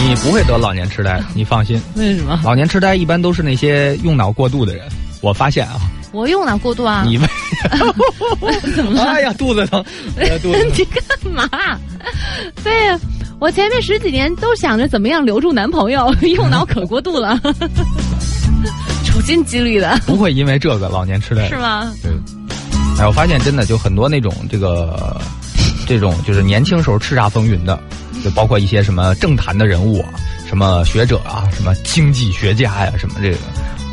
你不会得老年痴呆，你放心。为什么？老年痴呆一般都是那些用脑过度的人。我发现啊，我用脑过度啊！你们 哎呀，肚子疼，呃 肚子疼。你干嘛？对呀，我前面十几年都想着怎么样留住男朋友，用脑可过度了，处心积虑的，不会因为这个老年痴呆是吗？对，哎，我发现真的就很多那种这个，这种就是年轻时候叱咤风云的，就包括一些什么政坛的人物啊，什么学者啊，什么经济学家呀、什么这个，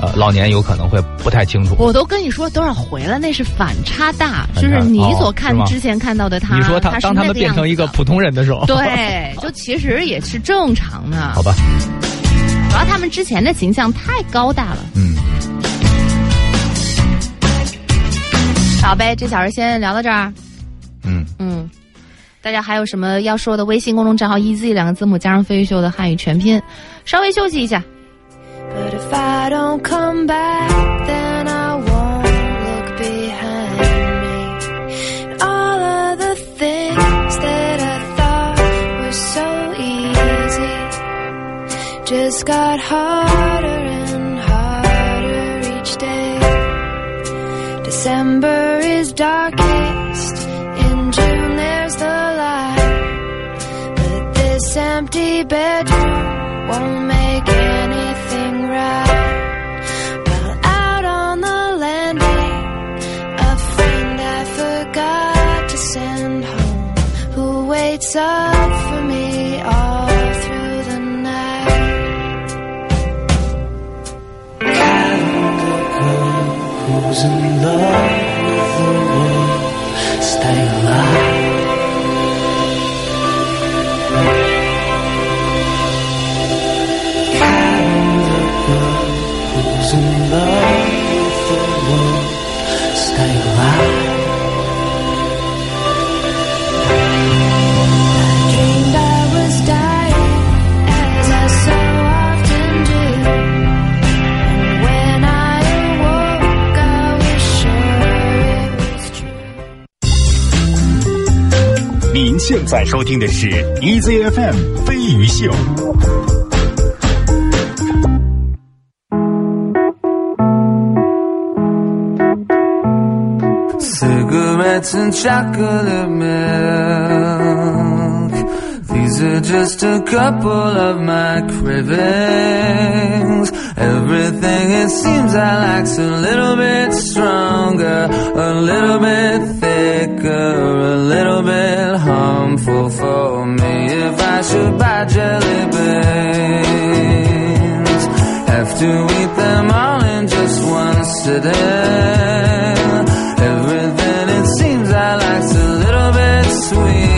呃，老年有可能会不太清楚。我都跟你说多少回了，那是反差大，就是你所看之前看到的他，你说他他当他们变成一个普通人的时候，对，就其实也是正常的。好吧。主要他们之前的形象太高大了。嗯，好呗，这小时先聊到这儿。嗯，嗯，大家还有什么要说的？微信公众账号 “easy” 两个字母加上飞鱼秀的汉语全拼。稍微休息一下。But if I don't come back, then I won't look behind me. All of the things that I thought were so easy just got harder and harder each day. December is darkest. In June, there's the light. But this empty bedroom won't make anything waits up for me all through the night. Who's in love 现在收听的是 EZFM 飞鱼秀。Cigarettes and chocolate milk. These are just a couple of my cravings. Everything it seems I like's a little bit stronger, a little bit thicker, a little bit harmful for me. If I should buy jelly beans, have to eat them all in just one sitting. Everything it seems I like's a little bit sweeter,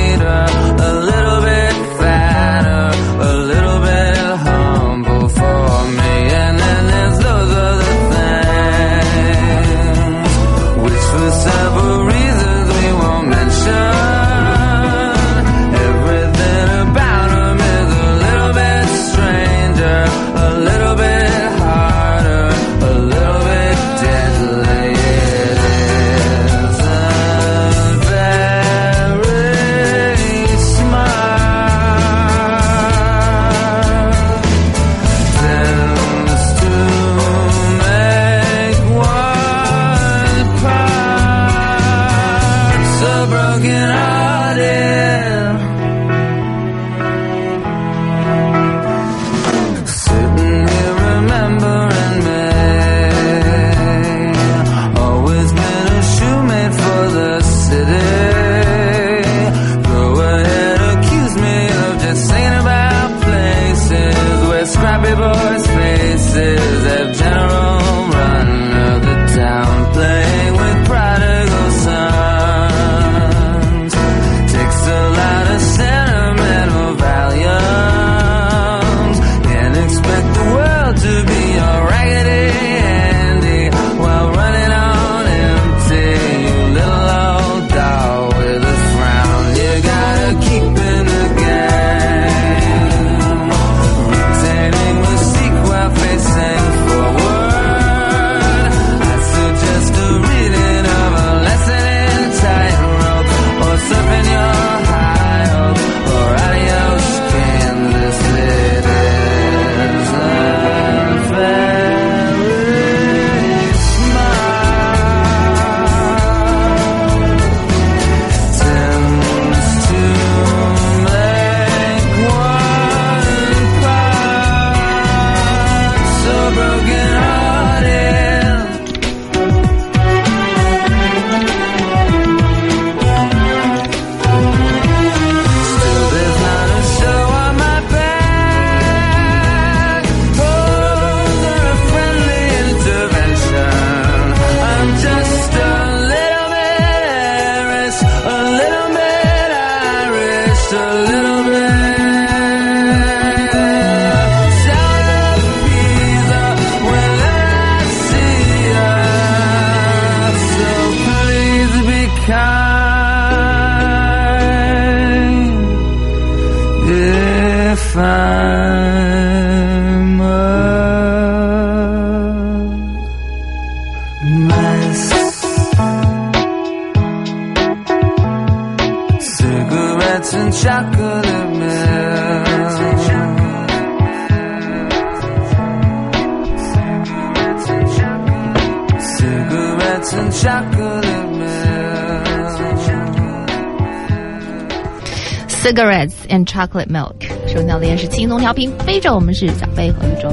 非洲，我们是小飞和宇宙。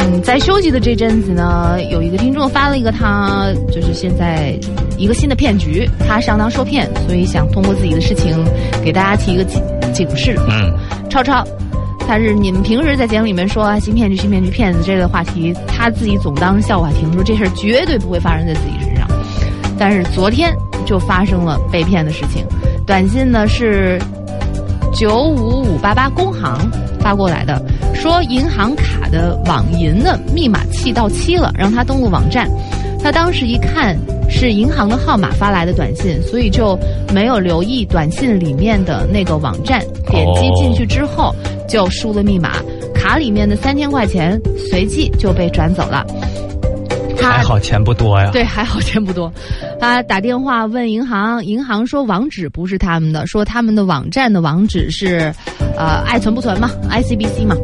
嗯，在休息的这阵子呢，有一个听众发了一个他就是现在一个新的骗局，他上当受骗，所以想通过自己的事情给大家提一个警警示。嗯，超超，他是你们平时在节目里面说啊新骗局、新骗局、骗子这类的话题，他自己总当笑话听，说这事儿绝对不会发生在自己身上。但是昨天就发生了被骗的事情，短信呢是九五五八八工行发过来的，说银行卡的网银的密码器到期了，让他登录网站。他当时一看是银行的号码发来的短信，所以就没有留意短信里面的那个网站，点击进去之后就输了密码，卡里面的三千块钱随即就被转走了。还好钱不多呀。对，还好钱不多。他打电话问银行，银行说网址不是他们的，说他们的网站的网址是，呃，爱存不存嘛，ICBC 嘛。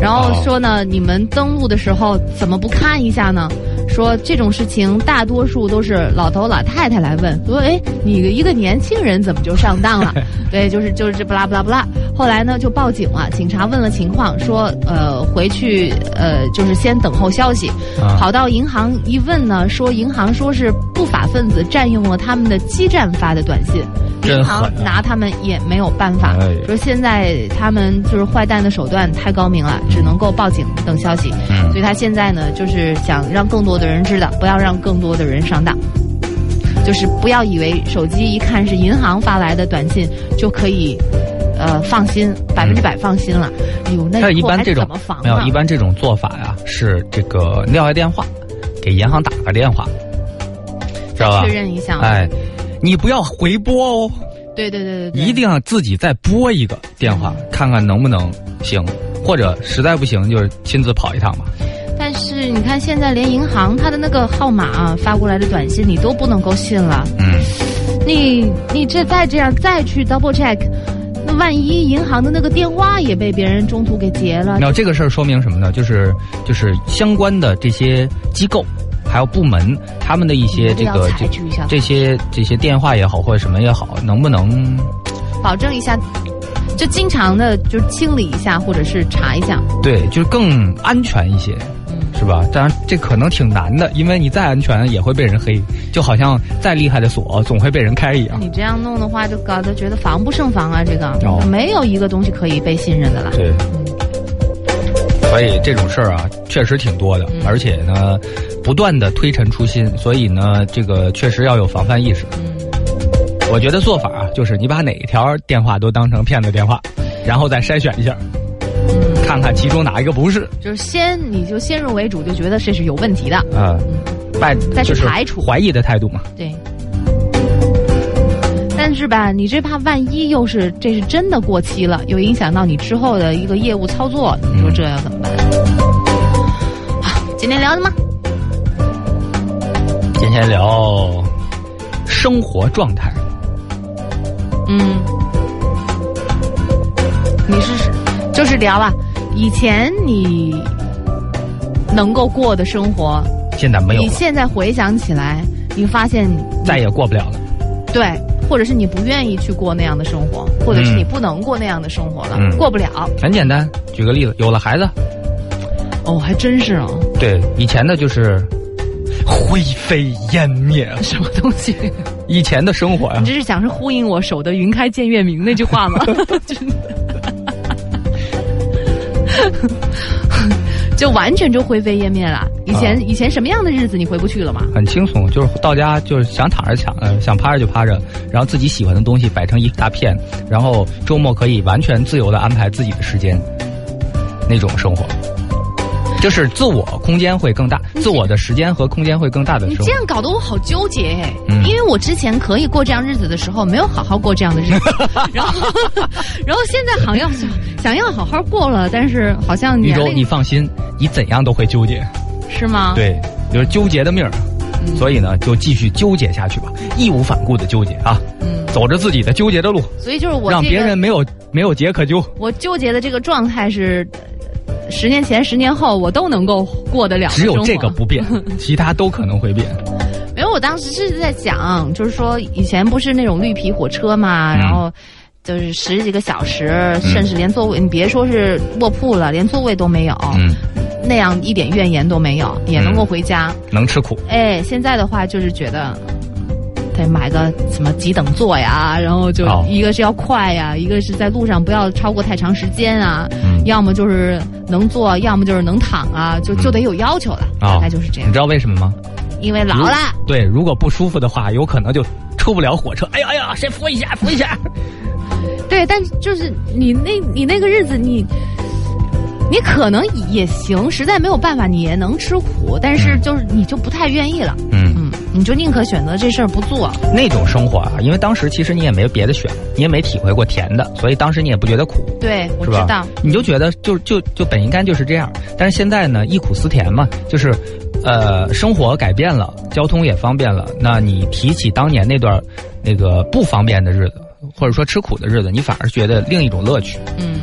然后说呢，你们登录的时候怎么不看一下呢？说这种事情大多数都是老头老太太来问，说哎，你一个年轻人怎么就上当了？对，就是就是这不拉不拉不拉。后来呢就报警了，警察问了情况，说呃回去呃就是先等候消息。啊跑到银行一问呢，说银行说是不法分子占用了他们的基站发的短信，银行啊拿他们也没有办法。哎说现在他们就是坏蛋的手段太高明了，只能够报警等消息。嗯所以他现在呢，就是想让更多的人知道，不要让更多的人上当。就是不要以为手机一看是银行发来的短信就可以，呃，放心，百分之百放心了。哎呦，那一般这种怎么防没有，啊？一般这种做法呀，是这个撂下电话，给银行打个电话，吧确？认一下。哎，你不要回拨哦，对对对对对，一定要自己再拨一个电话，看看能不能行，或者实在不行就是亲自跑一趟吧。但是你看，现在连银行它的那个号码、啊、发过来的短信你都不能够信了。嗯，你你这再这样再去 double check，那万一银行的那个电话也被别人中途给截了，那这个事儿说明什么呢？就是就是相关的这些机构还有部门，他们的一些这个这些这些电话也好或者什么也好，能不能保证一下，就经常的就清理一下，或者是查一下。对，就是更安全一些。嗯，是吧？当然，这可能挺难的，因为你再安全也会被人黑，就好像再厉害的锁总会被人开一样。你这样弄的话，就搞得觉得防不胜防啊！这个、哦没有一个东西可以被信任的了。对，所以这种事儿啊，确实挺多的，嗯而且呢，不断的推陈出新，所以呢，这个确实要有防范意识。嗯，我觉得做法啊，就是你把哪一条电话都当成骗子电话，然后再筛选一下，嗯，看看其中哪一个不是就是先你就先入为主，就觉得这是有问题的。啊，拜再去就是排除怀疑的态度嘛。对。但是吧，你这怕万一又是这是真的过期了，又影响到你之后的一个业务操作，你说这要怎么办？好，今天聊什么？今天聊生活状态。嗯，你是就是聊啊，以前你能够过的生活，现在没有，你现在回想起来，你发现你再也过不了了。对，或者是你不愿意去过那样的生活，或者是嗯你不能过那样的生活了，嗯过不了。很简单，举个例子，有了孩子，哦，还真是啊，对以前的就是灰飞烟灭，什么东西？以前的生活呀、你这是想是呼应我“守得云开见月明”那句话吗？真的，就完全就灰飞烟灭了。以前、啊以前什么样的日子你回不去了吗？很轻松，就是到家就是想躺着想，呃，想趴着就趴着，然后自己喜欢的东西摆成一大片，然后周末可以完全自由的安排自己的时间，那种生活，就是自我空间会更大，自我的时间和空间会更大的生活你这。样搞得我好纠结哎，嗯因为我之前可以过这样日子的时候，没有好好过这样的日子，然后然后现在好像想想要好好过了，但是好像玉州，年龄你放心，你怎样都会纠结，是吗？，对，就是纠结的命儿，嗯。所以呢，就继续纠结下去吧，义无反顾的纠结啊。嗯，走着自己的纠结的路，所以就是我让这个别人没有没有结可纠。我纠结的这个状态是，呃十年前、十年后我都能够过得了只有这个不变，其他都可能会变。没有，我当时是在想，就是说以前不是那种绿皮火车嘛，嗯。然后就是十几个小时，甚至连座位，你别说是卧铺了，连座位都没有，嗯，那样一点怨言都没有，也能够回家。能吃苦。哎，现在的话就是觉得。得买个什么几等座呀，然后就哦一个是要快呀，一个是在路上不要超过太长时间啊，嗯要么就是能坐，要么就是能躺啊，就就得有要求了，哦大概就是这样你。知道为什么吗？因为老了，对，如果不舒服的话，有可能就出不了火车。哎呀哎呀，谁扶一下，扶一下。对，但就是你那，你那个日子你，你可能也行，实在没有办法，你也能吃苦，但是就是你就不太愿意了，嗯，嗯，你就宁可选择这事儿不做。那种生活啊，因为当时其实你也没别的选，你也没体会过甜的，所以当时你也不觉得苦。对，我？知道，你就觉得就就就本应该就是这样，但是现在呢，忆苦思甜嘛，就是，呃，生活改变了，交通也方便了，那你提起当年那段那个不方便的日子，或者说吃苦的日子，你反而觉得另一种乐趣。嗯，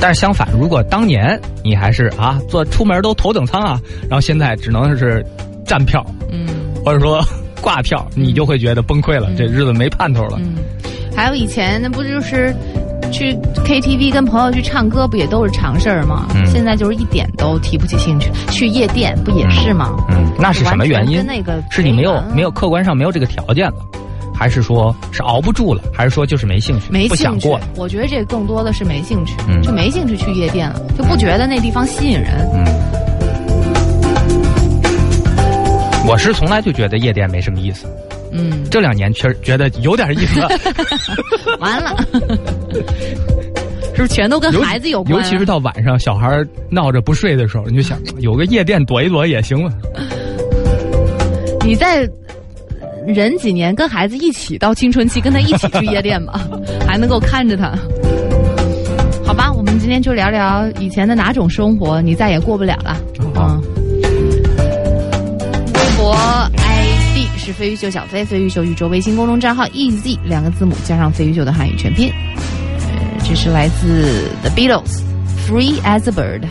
但是相反，如果当年你还是啊坐出门都头等舱啊，然后现在只能是站票，嗯或者说挂票，你就会觉得崩溃了，这日子没盼头了。嗯，还有以前那不就是去 KTV 跟朋友去唱歌，不也都是常事儿吗？嗯现在就是一点都提不起兴趣。去夜店不也是吗？嗯，那是什么原因？那个是你没有没有客观上没有这个条件了，还是说是熬不住了，还是说就是没兴趣，没想过了？。我觉得这更多的是没兴趣，嗯就没兴趣去夜店了，就不觉得那地方吸引人。嗯，我是从来就觉得夜店没什么意思，嗯，这两年确实觉得有点意思，完了，是不是全都跟孩子有关、啊？尤其是到晚上小孩闹着不睡的时候，你就想有个夜店躲一躲也行了。你再忍几年，跟孩子一起到青春期，跟他一起去夜店吧，还能够看着他。好吧，我们今天就聊聊以前的哪种生活你再也过不了了。好嗯，微博 ID 是飞鱼秀小飞，飞鱼秀宇宙微信公众账号 EZ 两个字母加上飞鱼秀的汉语全拼。呃，这是来自 The Beatles Free as a Bird。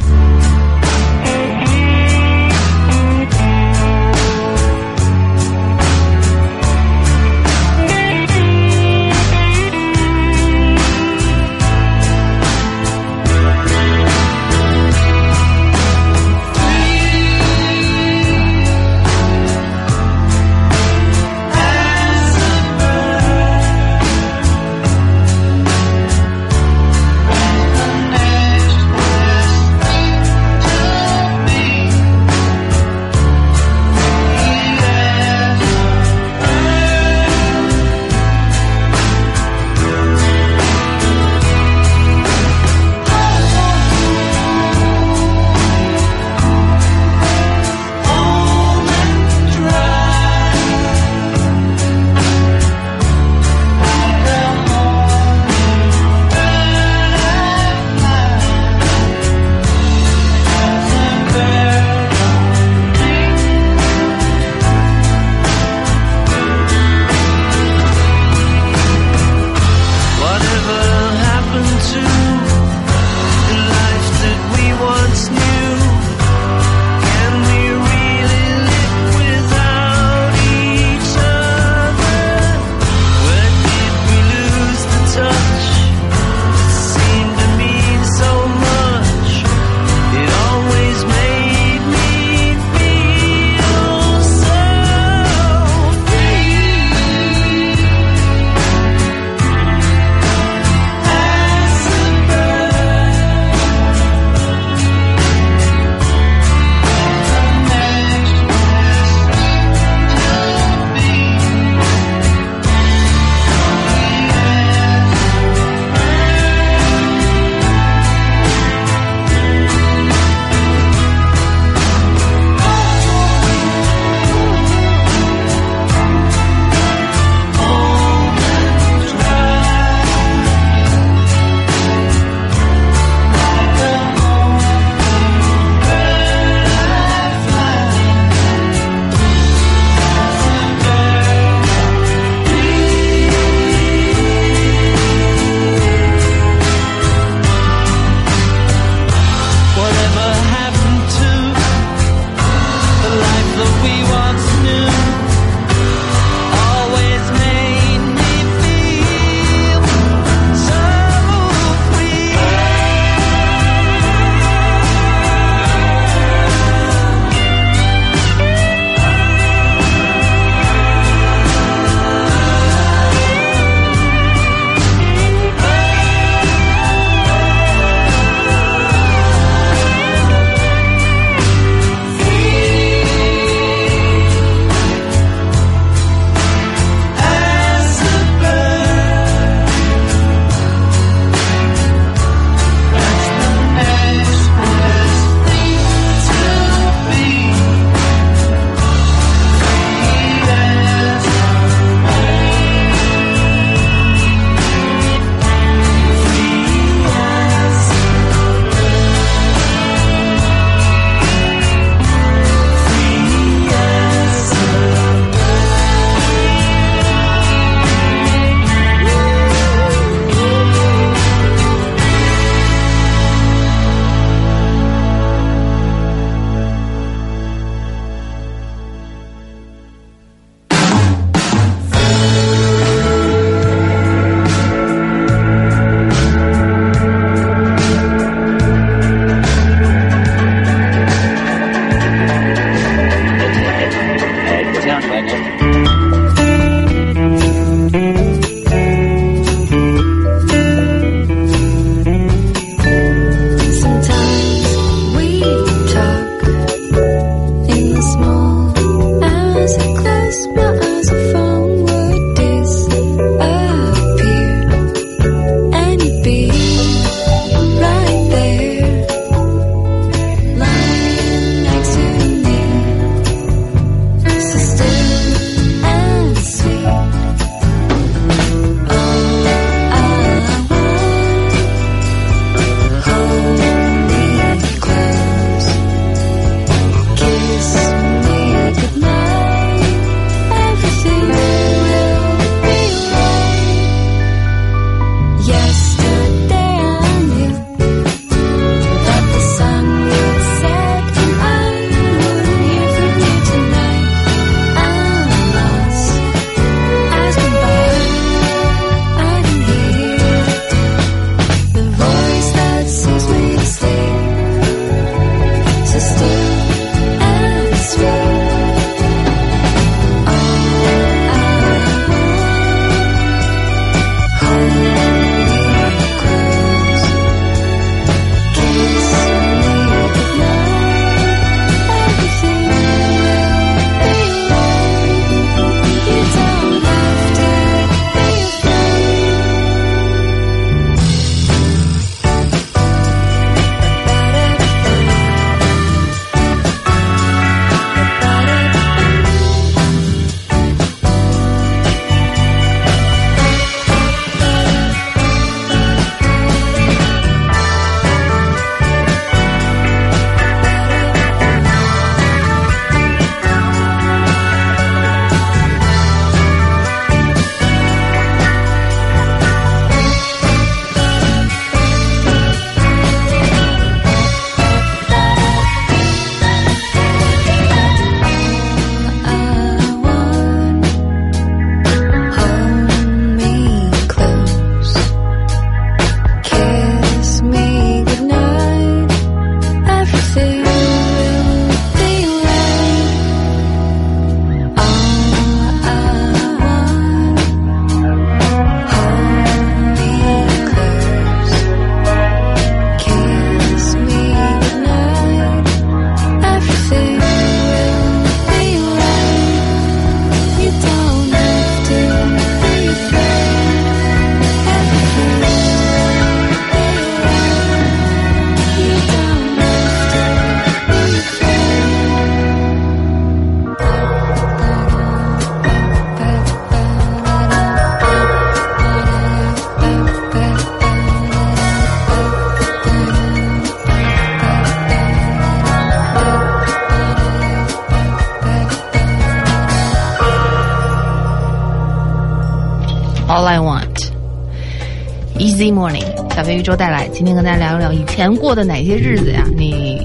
Morning，小飞鱼周带来，今天跟大家聊一聊以前过的哪些日子呀？你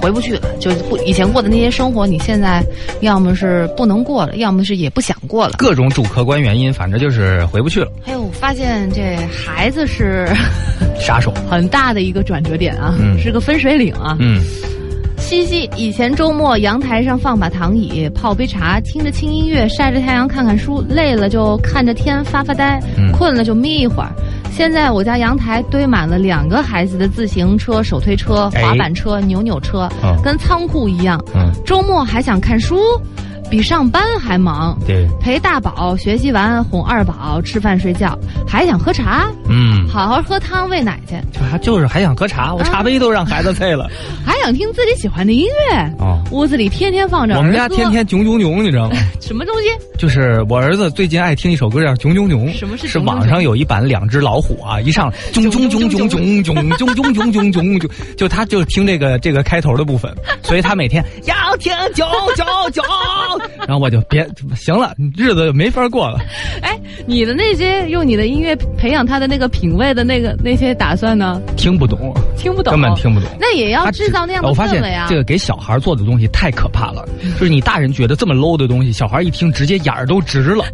回不去了，就是不以前过的那些生活，你现在要么是不能过了，要么是也不想过了。各种主客观原因，反正就是回不去了。哎呦，我发现这孩子是杀手，很大的一个转折点啊，嗯是个分水岭啊。嗯，西西以前周末阳台上放把躺椅，泡杯茶，听着轻音乐，晒着太阳看看书，累了就看着天发发呆，嗯困了就眯一会儿。现在我家阳台堆满了两个孩子的自行车、手推车、哎滑板车、扭扭车，嗯跟仓库一样。嗯，周末还想看书，比上班还忙。对，陪大宝学习完，哄二宝吃饭睡觉，还想喝茶，嗯，好好喝汤喂奶去，就还就是还想喝茶，我茶杯都让孩子碎了。还想听自己喜欢的音乐。哦，屋子里天天放着我们家天天囧囧囧，你知道吗？什么东西？就是我儿子最近爱听一首歌叫《囧囧囧》，什么是是网上有一版两只老虎啊，一上囧囧囧囧囧囧囧囧囧囧囧囧，就就他就听这个这个开头的部分，所以他每天要听囧囧囧，然后我就别行了，日子没法过了。哎，你的那些用你的音乐培养他的那个品味的那个那些打算呢？听不懂，听不懂，根本听不懂。那也要制造那样的我发现氛围啊！这个给小孩做的东西太可怕了，就是你大人觉得这么 low 的东西，小孩一听直接眼儿都直了，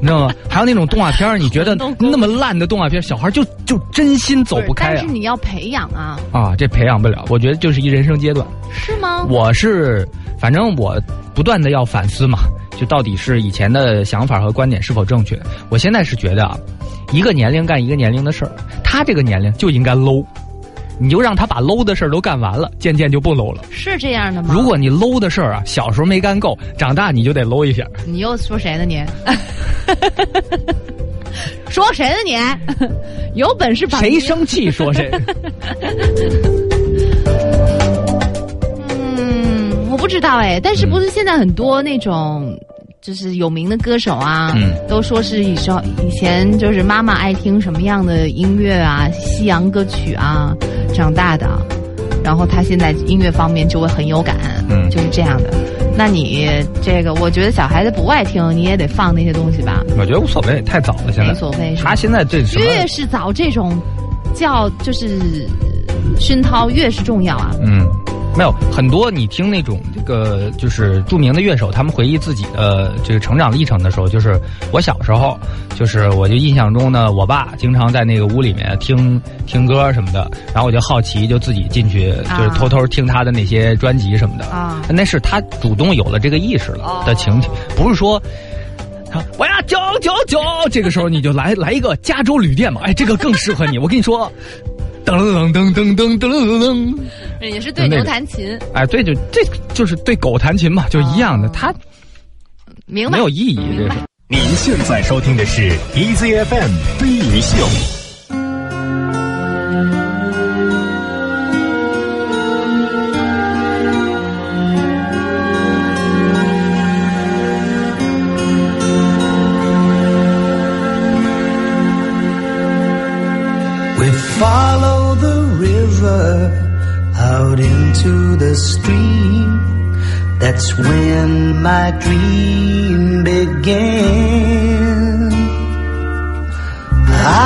你知道吗？还有那种动画片儿，你觉得那么烂的动画片，小孩就就真心走不开啊但是！你要培养啊，啊，这培养不了，我觉得就是一人生阶段。是吗？我是，反正我不断的要反思嘛，就到底是以前的想法和观点是否正确。我现在是觉得啊，一个年龄干一个年龄的事儿，他这个年龄就应该 low，你就让他把 low 的事儿都干完了，渐渐就不 low 了。是这样的吗？如果你 low 的事儿啊，小时候没干够，长大你就得 low 一下。你又说谁呢你？说谁呢你？有本事把谁生气 说谁。嗯，我不知道哎，但是不是现在很多那种。就是有名的歌手啊，嗯都说是以前以前就是妈妈爱听什么样的音乐啊，西洋歌曲啊长大的，然后他现在音乐方面就会很有感，嗯就是这样的。那你这个，我觉得小孩子不爱听，你也得放那些东西吧，我觉得无所谓，太早了。现在无所谓他现在这？越是早这种叫就是熏陶越是重要啊。嗯，没有很多你听那种这个就是著名的乐手，他们回忆自己的这个成长历程的时候，就是我小时候，就是我就印象中呢，我爸经常在那个屋里面听 听歌什么的，然后我就好奇，就自己进去，就是偷偷听他的那些专辑什么的。啊那是他主动有了这个意识了的情景，不是说。啊我要九九九，这个时候你就来来一个加州旅店嘛，哎，这个更适合你。我跟你说，噔噔噔噔噔噔噔。噔，也是对牛弹琴，哎，对，就这就是对狗弹琴嘛，就一样的，它明白。没有意义，这是。您现在收听的是 EZFM 飞鱼秀。Out into the stream. That's when my dream began.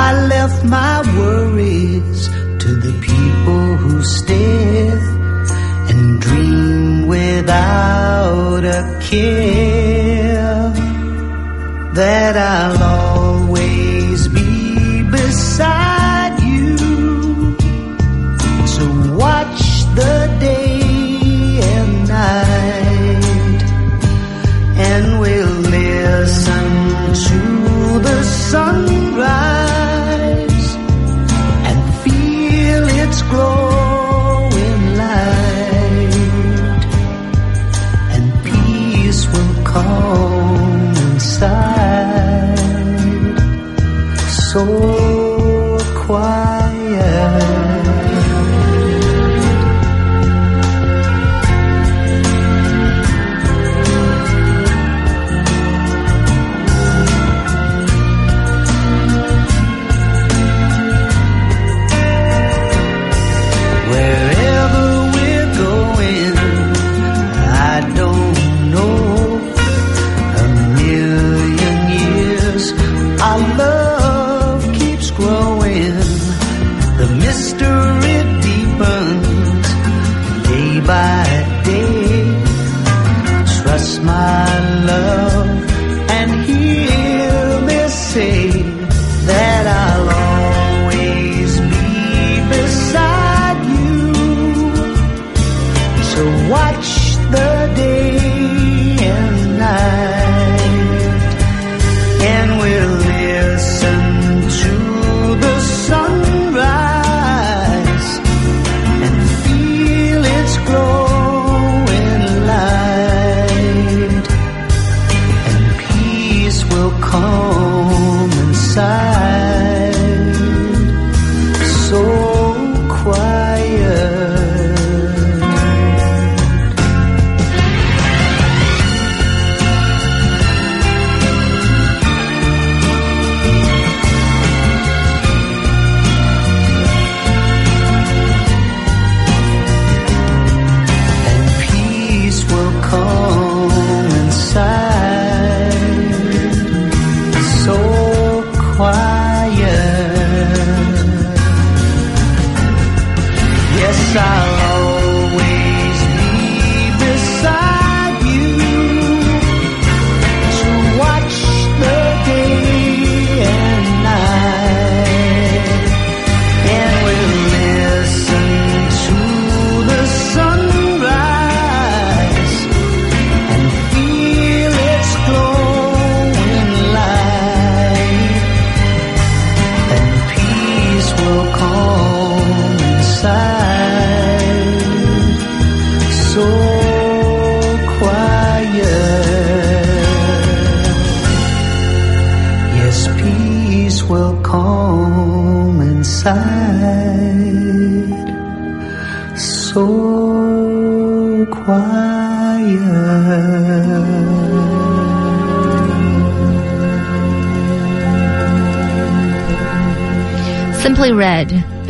I left my worries to the people who stare and dream without a care that I'll always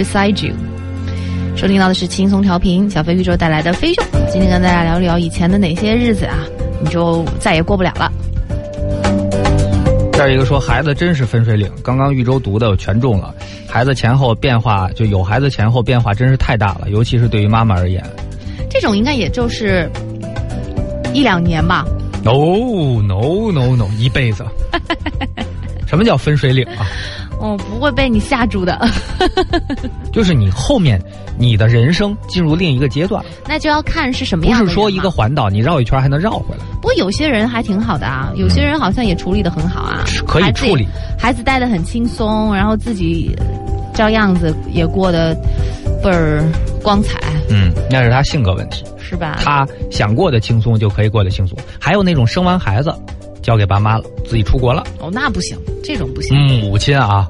Beside You。收听到的是轻松调频，小飞宇宙带来的飞秀。今天跟大家聊聊以前的哪些日子啊，你就再也过不了了。这儿一个说孩子真是分水岭，刚刚豫州读的全中了，孩子前后变化就有孩子前后变化真是太大了，尤其是对于妈妈而言。这种应该也就是一两年吧。No no no no，一辈子。什么叫分水岭啊？哦，不会被你吓住的。就是你后面你的人生进入另一个阶段。了，那就要看是什么不样的人嘛。是说一个环岛你绕一圈还能绕回来。不过有些人还挺好的啊，有些人好像也处理的很好啊，是可以处理，孩子带的很轻松，然后自己呃照样子也过得倍儿光彩，嗯，那是他性格问题，是吧？他想过得轻松就可以过得轻松。还有那种生完孩子交给爸妈了，自己出国了，哦，那不行，这种不行，母亲啊。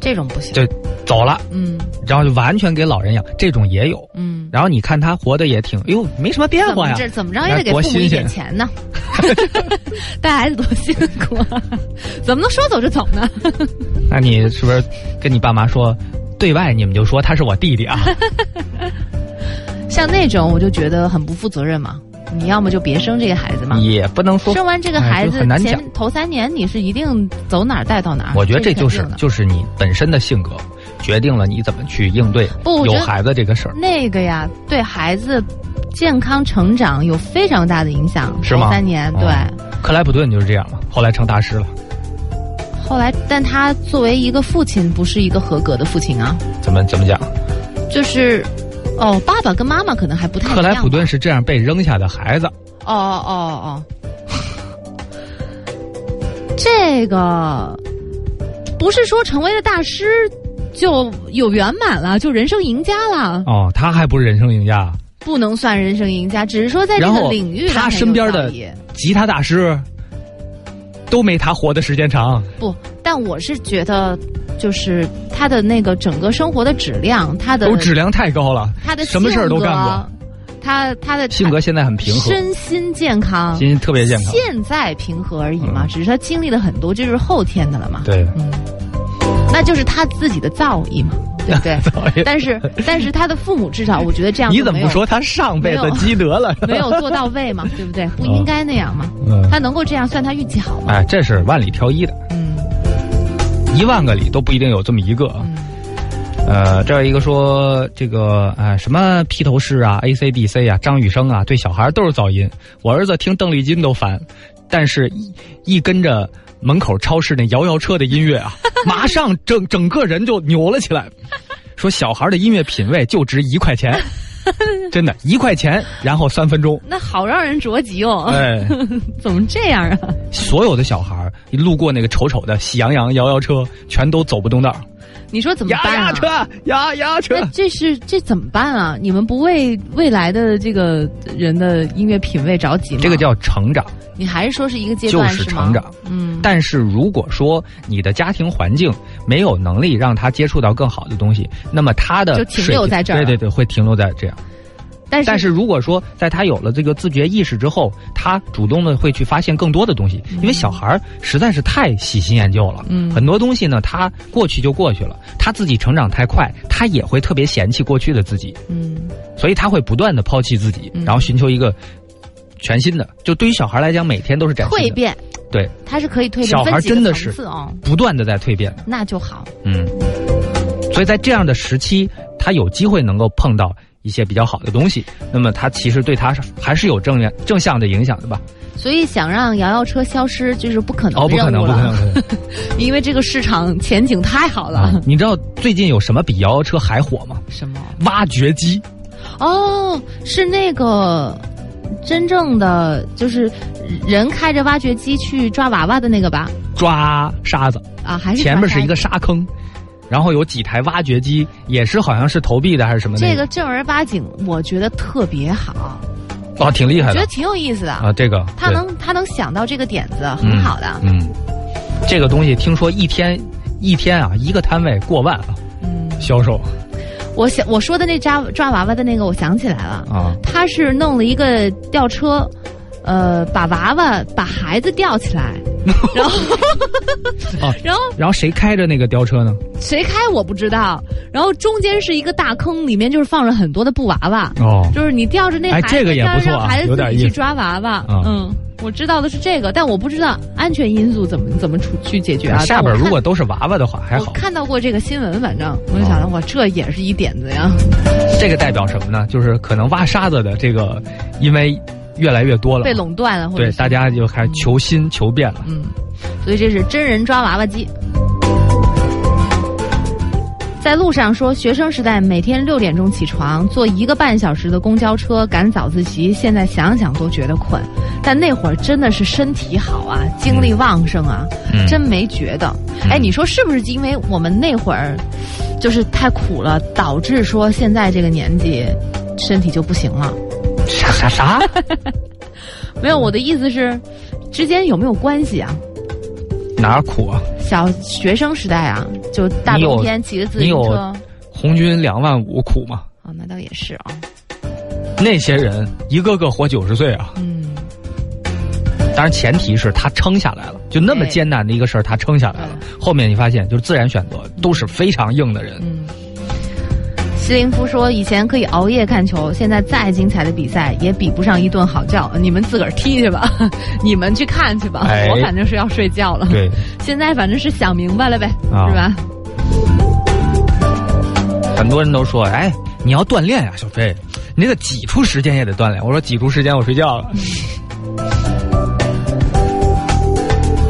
这种不行。就走了，嗯然后就完全给老人养，这种也有。嗯，然后你看他活得也挺，哎呦，没什么变化呀。这怎么着也得给多父母一点钱呢，带孩子多辛苦啊，怎么能说走就走呢？那你是不是跟你爸妈说，对外你们就说他是我弟弟啊？像那种我就觉得很不负责任嘛。你要么就别生这个孩子嘛，也不能说。生完这个哎孩子前头三年你是一定走哪儿带到哪儿。我觉得这就是就是你本身的性格，决定了你怎么去应对有孩子这个事儿。那个呀，对孩子健康成长有非常大的影响。是吗三年对，哦克莱普顿就是这样嘛，后来成大师了。后来但他作为一个父亲，不是一个合格的父亲啊，怎么怎么讲？就是。哦，爸爸跟妈妈可能还不太一样。克莱普顿是这样被扔下的孩子。哦哦哦哦，这个不是说成为了大师就有圆满了，就人生赢家了，哦，他还不是人生赢家，不能算人生赢家，只是说在这个领域他身边的吉他大师都没他活的时间长。不，但我是觉得，就是他的那个整个生活的质量，他的都质量太高了，他的什么事儿都干过，他他的性格现在很平和，身心健康，心特别健康。现在平和而已嘛，嗯。只是他经历了很多，这就是后天的了嘛。对，嗯，那就是他自己的造诣嘛，对不对？造诣但是但是他的父母至少我觉得这样你怎么不说他上辈子积德了？没有做到位嘛，对不对？不应该那样嘛。嗯，他能够这样，算他运气好吗。哎，这是万里挑一的，嗯一万个里都不一定有这么一个啊。嗯，呃，这儿一个说这个哎什么披头士啊、A C D C 啊、张雨生啊，对小孩都是噪音。我儿子听邓丽君都烦，但是一一跟着门口超市那摇摇车的音乐啊，马上整整个人就扭了起来。说小孩的音乐品味就值一块钱，真的，一块钱，然后三分钟。那好让人着急哦。哎，怎么这样啊？所有的小孩儿路过那个丑丑的喜羊羊摇摇车，全都走不动道儿。你说怎么呀办啊？压车，压压车那。这是这怎么办啊？你们不为未来的这个人的音乐品味着急吗？这个叫成长。你还是说是一个阶就段就？是成长。嗯，但是如果说你的家庭环境没有能力让他接触到更好的东西，那么他的就停留在这儿对对对，会停留在这样。但是但是如果说在他有了这个自觉意识之后，他主动的会去发现更多的东西，因为小孩儿实在是太喜新厌旧了，嗯很多东西呢，他过去就过去了，他自己成长太快，他也会特别嫌弃过去的自己，嗯所以他会不断的抛弃自己，嗯然后寻求一个全新的。就对于小孩来讲，每天都是崭新的，蜕变，对，他是可以蜕变。小孩真的是层次哦，不断的在蜕变的。那就好。嗯，所以在这样的时期，他有机会能够碰到一些比较好的东西，那么它其实对它是还是有正面正向的影响的吧？所以想让摇摇车消失，就是不可能哦，不可能，不可能。因为这个市场前景太好了。啊！你知道最近有什么比摇摇车还火吗？什么？挖掘机。哦，是那个真正的，就是人开着挖掘机去抓娃娃的那个吧？抓沙子，啊，还是前面是一个沙坑，然后有几台挖掘机，也是好像是投币的还是什么这个正儿八经，我觉得特别好，哦，挺厉害的。我觉得挺有意思的。啊，这个他能他能想到这个点子，很好的。嗯，嗯。这个东西听说一天一天啊，一个摊位过万啊，嗯，销售。我想我说的那抓抓娃娃的那个，我想起来了，啊，他是弄了一个吊车，呃，把娃娃把孩子吊起来，然后哦 然后然后谁开着那个吊车呢？谁开我不知道，然后中间是一个大坑，里面就是放着很多的布娃娃，哦，就是你吊着那孩子，哎这个也不错啊让孩子自己去抓娃娃，啊嗯。我知道的是这个，但我不知道安全因素怎么怎么处去解决啊。下边如果都是娃娃的话还好。我看到过这个新闻，反正我就想着，哇，这也是一点子呀。这个代表什么呢？就是可能挖沙子的这个，因为越来越多了，被垄断了，或者对，大家就开始求新求变了。嗯，所以这是真人抓娃娃机。在路上说，学生时代每天六点钟起床，坐一个半小时的公交车赶早自习，现在想想都觉得困。但那会儿真的是身体好啊，精力旺盛啊，嗯真没觉得。哎，你说是不是因为我们那会儿就是太苦了，导致说现在这个年纪身体就不行了？啥啥啥？没有，我的意思是，之间有没有关系啊？哪儿苦啊？小学生时代啊，就大冬天骑着自你有行车。红军两万五苦吗？哦，那倒也是啊。那些人一个个活九十岁啊！嗯，当然前提是他撑下来了，就那么艰难的一个事儿，他撑下来了。后面你发现，就是自然选择都是非常硬的人。嗯。西林夫说：“以前可以熬夜看球，现在再精彩的比赛也比不上一顿好觉。你们自个儿踢去吧，你们去看去吧。哎我反正是要睡觉了。对，现在反正是想明白了呗，啊是吧？很多人都说，哎，你要锻炼呀、小飞，你这个挤出时间也得锻炼。我说挤出时间我睡觉了。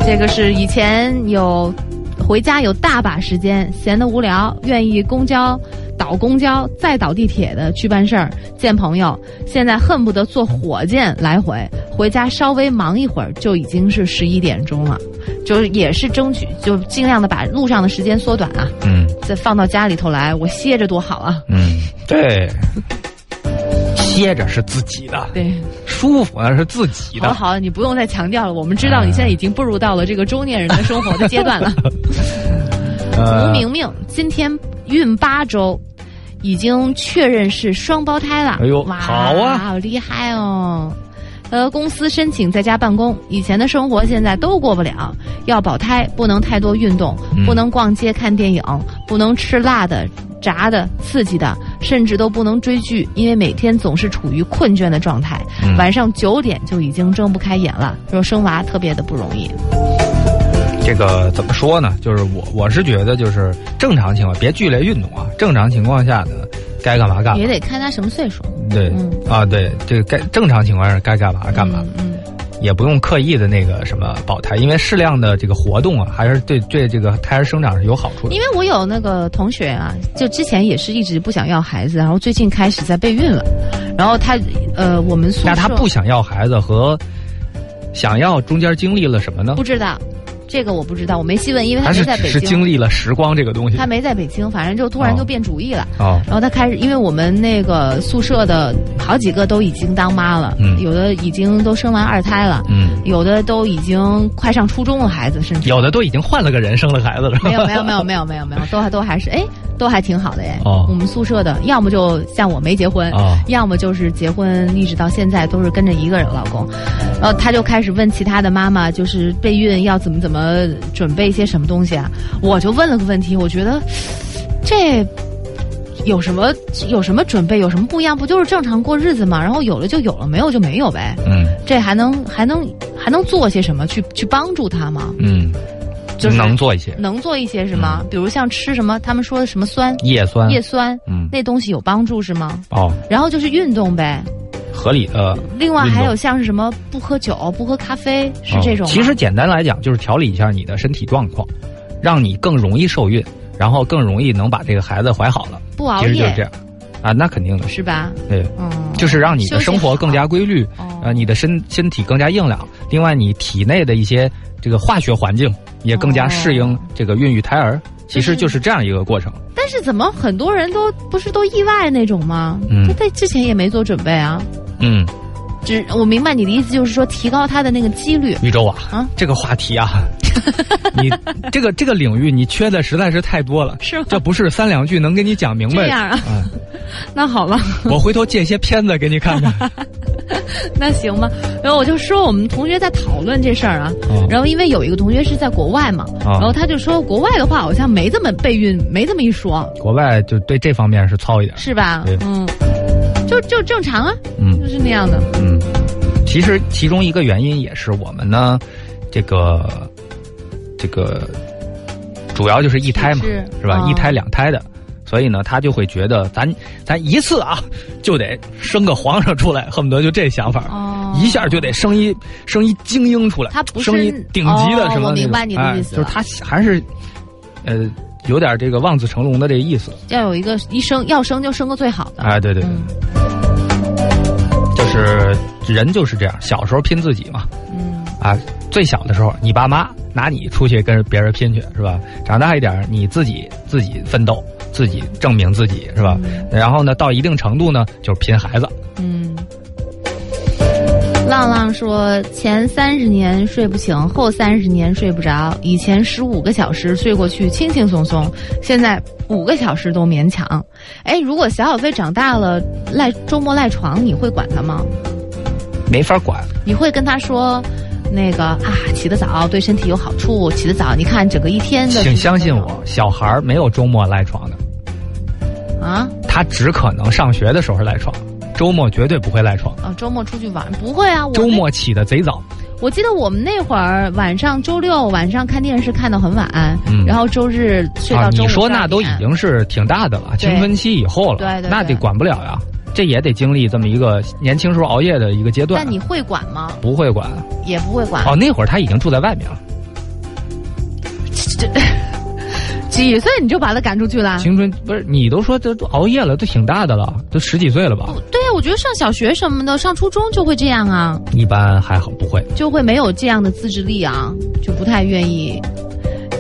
这个是以前有回家有大把时间，闲得无聊，愿意公交倒公交再倒地铁的去办事儿、见朋友。现在恨不得坐火箭来回，回家稍微忙一会儿就已经是十一点钟了，就是也是争取就尽量的把路上的时间缩短啊，嗯再放到家里头来，我歇着多好啊！嗯，对，歇着是自己的，对，舒服那是自己的。好了好了，你不用再强调了，我们知道你现在已经步入到了这个中年人的生活的阶段了。吴 呃，明明今天孕八周，已经确认是双胞胎了。哎呦哇，好啊好厉害哦！呃，公司申请在家办公，以前的生活现在都过不了。要保胎，不能太多运动，嗯不能逛街看电影，不能吃辣的、炸的、刺激的，甚至都不能追剧，因为每天总是处于困倦的状态。嗯晚上九点就已经睁不开眼了，说生娃特别的不容易。这个怎么说呢？就是我我是觉得，就是正常情况别剧烈运动啊，正常情况下呢，该干嘛干嘛也。得看他什么岁数。对、嗯啊，对，这个该正常情况下该干嘛干嘛。嗯嗯也不用刻意的那个什么保胎，因为适量的这个活动啊，还是对对这个胎儿生长是有好处的因。为我有那个同学啊，就之前也是一直不想要孩子，然后最近开始在备孕了，然后他呃，我们宿舍那他不想要孩子和想要中间经历了什么呢不？知道，这个我不知道，我没细问，因为他没是在北京，经历了时光这个东西？他没在北京，反正就突然哦就变主意了。哦，然后他开始，因为我们那个宿舍的好几个都已经当妈了，嗯有的已经都生完二胎了，嗯，有的都已经快上初中了，孩子甚至有的都已经换了个人，生了孩子了。没有没有 没有没有没有没有，都还都还是哎，都还挺好的哎。哦我们宿舍的，要么就像我没结婚，哦要么就是结婚一直到现在都是跟着一个人老公。然后他就开始问其他的妈妈，就是备孕要怎么怎么准备一些什么东西啊？我就问了个问题，我觉得这。有什么有什么准备，有什么不一样？不就是正常过日子吗？然后有了就有了，没有就没有呗。嗯这还能还能还能做些什么去去帮助他吗？嗯，就是能做一些能做一些是吗？比如像吃什么，他们说的什么酸、叶酸，叶酸，嗯那东西有帮助是吗？哦，然后就是运动呗。合理的。另外还有像是什么不喝酒、不喝咖啡，是哦这种吗、其实简单来讲，就是调理一下你的身体状况，让你更容易受孕，然后更容易能把这个孩子怀好了。不熬夜。其实就是这样。啊，那肯定的，是吧？对，嗯，就是让你的生活更加规律，哦。呃，你的身身体更加硬朗，另外你体内的一些这个化学环境也更加适应这个孕育胎儿。其实就是这样一个过程。但是怎么很多人都不是都意外那种吗？嗯他在之前也没做准备啊。嗯，只我明白你的意思，就是说提高他的那个几率。宇宙啊，啊这个话题啊，你这个这个领域你缺的实在是太多了，是吗这不是三两句能给你讲明白的。这样啊嗯，那好吧，我回头借些片子给你看看。那行吧。然后我就说我们同学在讨论这事儿啊，哦然后因为有一个同学是在国外嘛，哦然后他就说国外的话好像没这么备孕，没这么一说，国外就对这方面是糙一点。是吧？嗯，就就正常啊，嗯就是那样的。嗯，其实其中一个原因也是我们呢，这个这个主要就是一胎嘛，是是吧？哦一胎两胎的，所以呢，他就会觉得咱咱一次啊就得生个皇上出来，恨不得就这想法。哦一下就得生一生一精英出来，他不是生一顶级的哦什么我明白你的哎意思了就是他还是呃有点这个望子成龙的这个意思。要有一个一生要生就生个最好的。哎，对对对，嗯就是人就是这样，小时候拼自己嘛，嗯啊，最小的时候你爸妈拿你出去跟别人拼去是吧？长大一点你自己自己奋斗，自己证明自己是吧？然后呢，到一定程度呢，就是拼孩子。嗯。浪浪说：“前三十年睡不醒，后三十年睡不着。以前十五个小时睡过去轻轻松松，现在五个小时都勉强。哎，如果小小飞长大了赖周末赖床，你会管他吗？没法管，你会跟他说，那个啊，起得早对身体有好处，起得早，你看整个一天的。请相信我，小孩儿没有周末赖床的，啊！他只可能上学的时候赖床，周末绝对不会赖床。啊，周末出去玩不会啊？我周末起的贼早，我记得我们那会儿晚上周六晚上看电视看到很晚，嗯然后周日睡啊到，周啊你说那都已经是挺大的了，青春期以后了，对对对那得管不了呀，这也得经历这么一个年轻时候熬夜的一个阶段。但你会管吗？不会管也不会管。哦，那会儿他已经住在外面了，这几岁你就把他赶出去了？青春不是你都说这都熬夜了，都挺大的了，都十几岁了吧？对呀，我觉得上小学什么的，上初中就会这样啊，一般还好，不会。就会没有这样的自制力啊，就不太愿意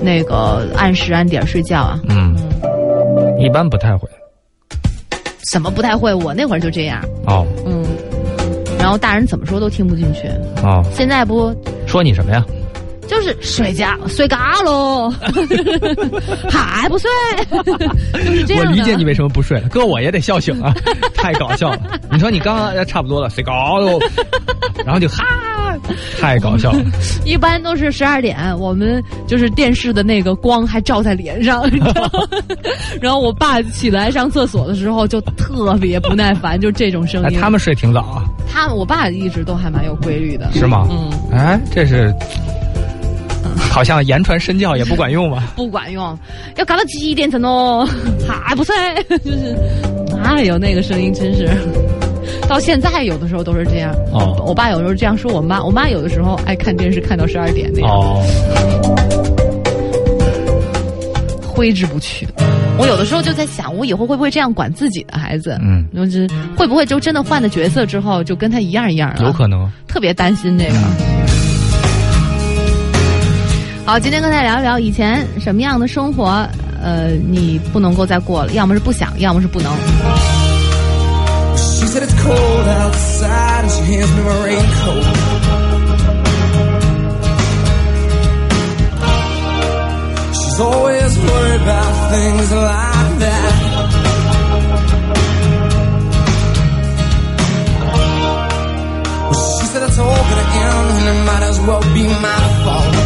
那个按时按点睡觉啊。嗯，一般不太会。什么不太会？我那会儿就这样，哦嗯。然后大人怎么说都听不进去。哦，现在不说你什么呀？就是睡觉睡嘎喽，还不睡，就是这样。我理解你为什么不睡了，哥我也得笑醒啊，太搞笑了。你说你刚刚差不多了，睡嘎喽，然后就哈，太搞笑了。一般都是十二点，我们就是电视的那个光还照在脸上，你知道吗？然后我爸起来上厕所的时候就特别不耐烦，就这种声哎，音。他们睡挺早啊，他们我爸一直都还蛮有规律的，是吗？嗯，哎，这是，好像言传身教也不管用吧？不管用，要搞到几点钟哦，还不睡，就是，哎呦，那个声音真是。到现在有的时候都是这样。哦我爸有时候这样说我妈，我妈有的时候爱看电视看到十二点那样。哦，挥之不去。我有的时候就在想，我以后会不会这样管自己的孩子？嗯就是会不会就真的换了角色之后，就跟他一样一样了？有可能。特别担心这个。好，今天跟大家聊一聊以前什么样的生活，呃，你不能够再过了，要么是不想，要么是不能。She said it's cold outside and she hands me my raincoat. She's always worried about things like that. Well, she said it's all gonna end and it might as well be my fault.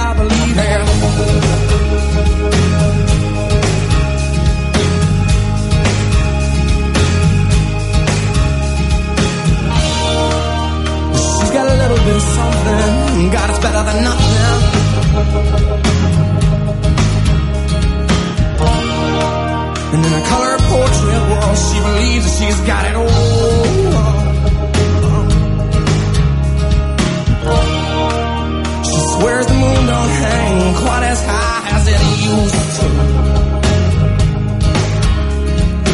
God, it's better than nothing. And in a color portrait world, she believes that she's got it all. She swears the moon don't hang quite as high as it used to.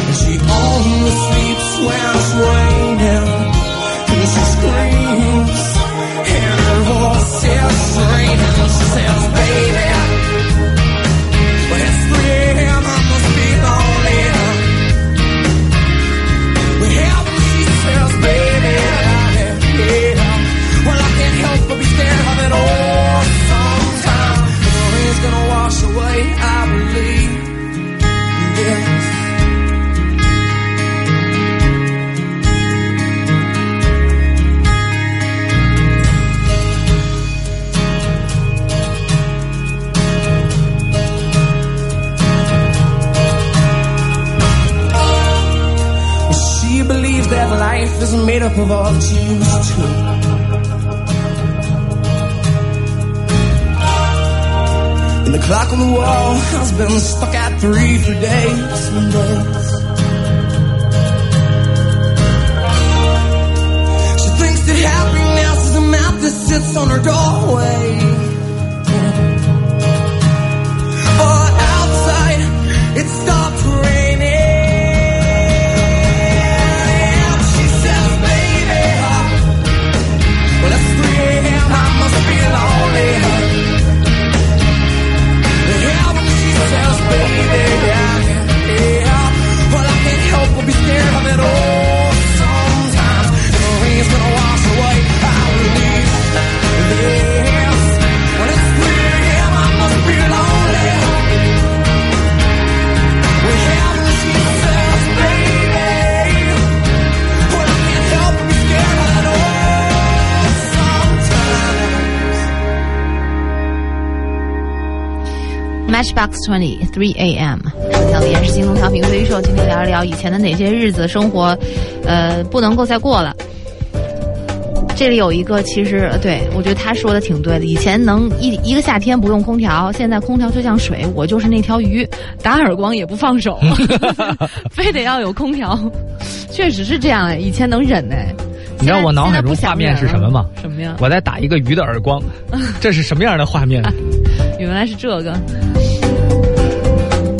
And she only sleeps when it's raining. myself, baby. All that you used. And the clock on the wall has been stuck at three for days and days. She thinks that happiness is a map that sits on her doorway. live Matchbox Twenty Three A.M. 收听的也是京东调频飞兽，今天聊一聊以前的哪些日子生活，呃，不能够再过了。这里有一个，其实呃对我觉得他说的挺对的。以前能一一个夏天不用空调，现在空调就像水，我就是那条鱼，打耳光也不放手，非得要有空调。确实是这样哎，以前能忍哎。你知道我脑海中画面是什么吗？什么呀？我在打一个鱼的耳光，这是什么样的画面？原来是这个。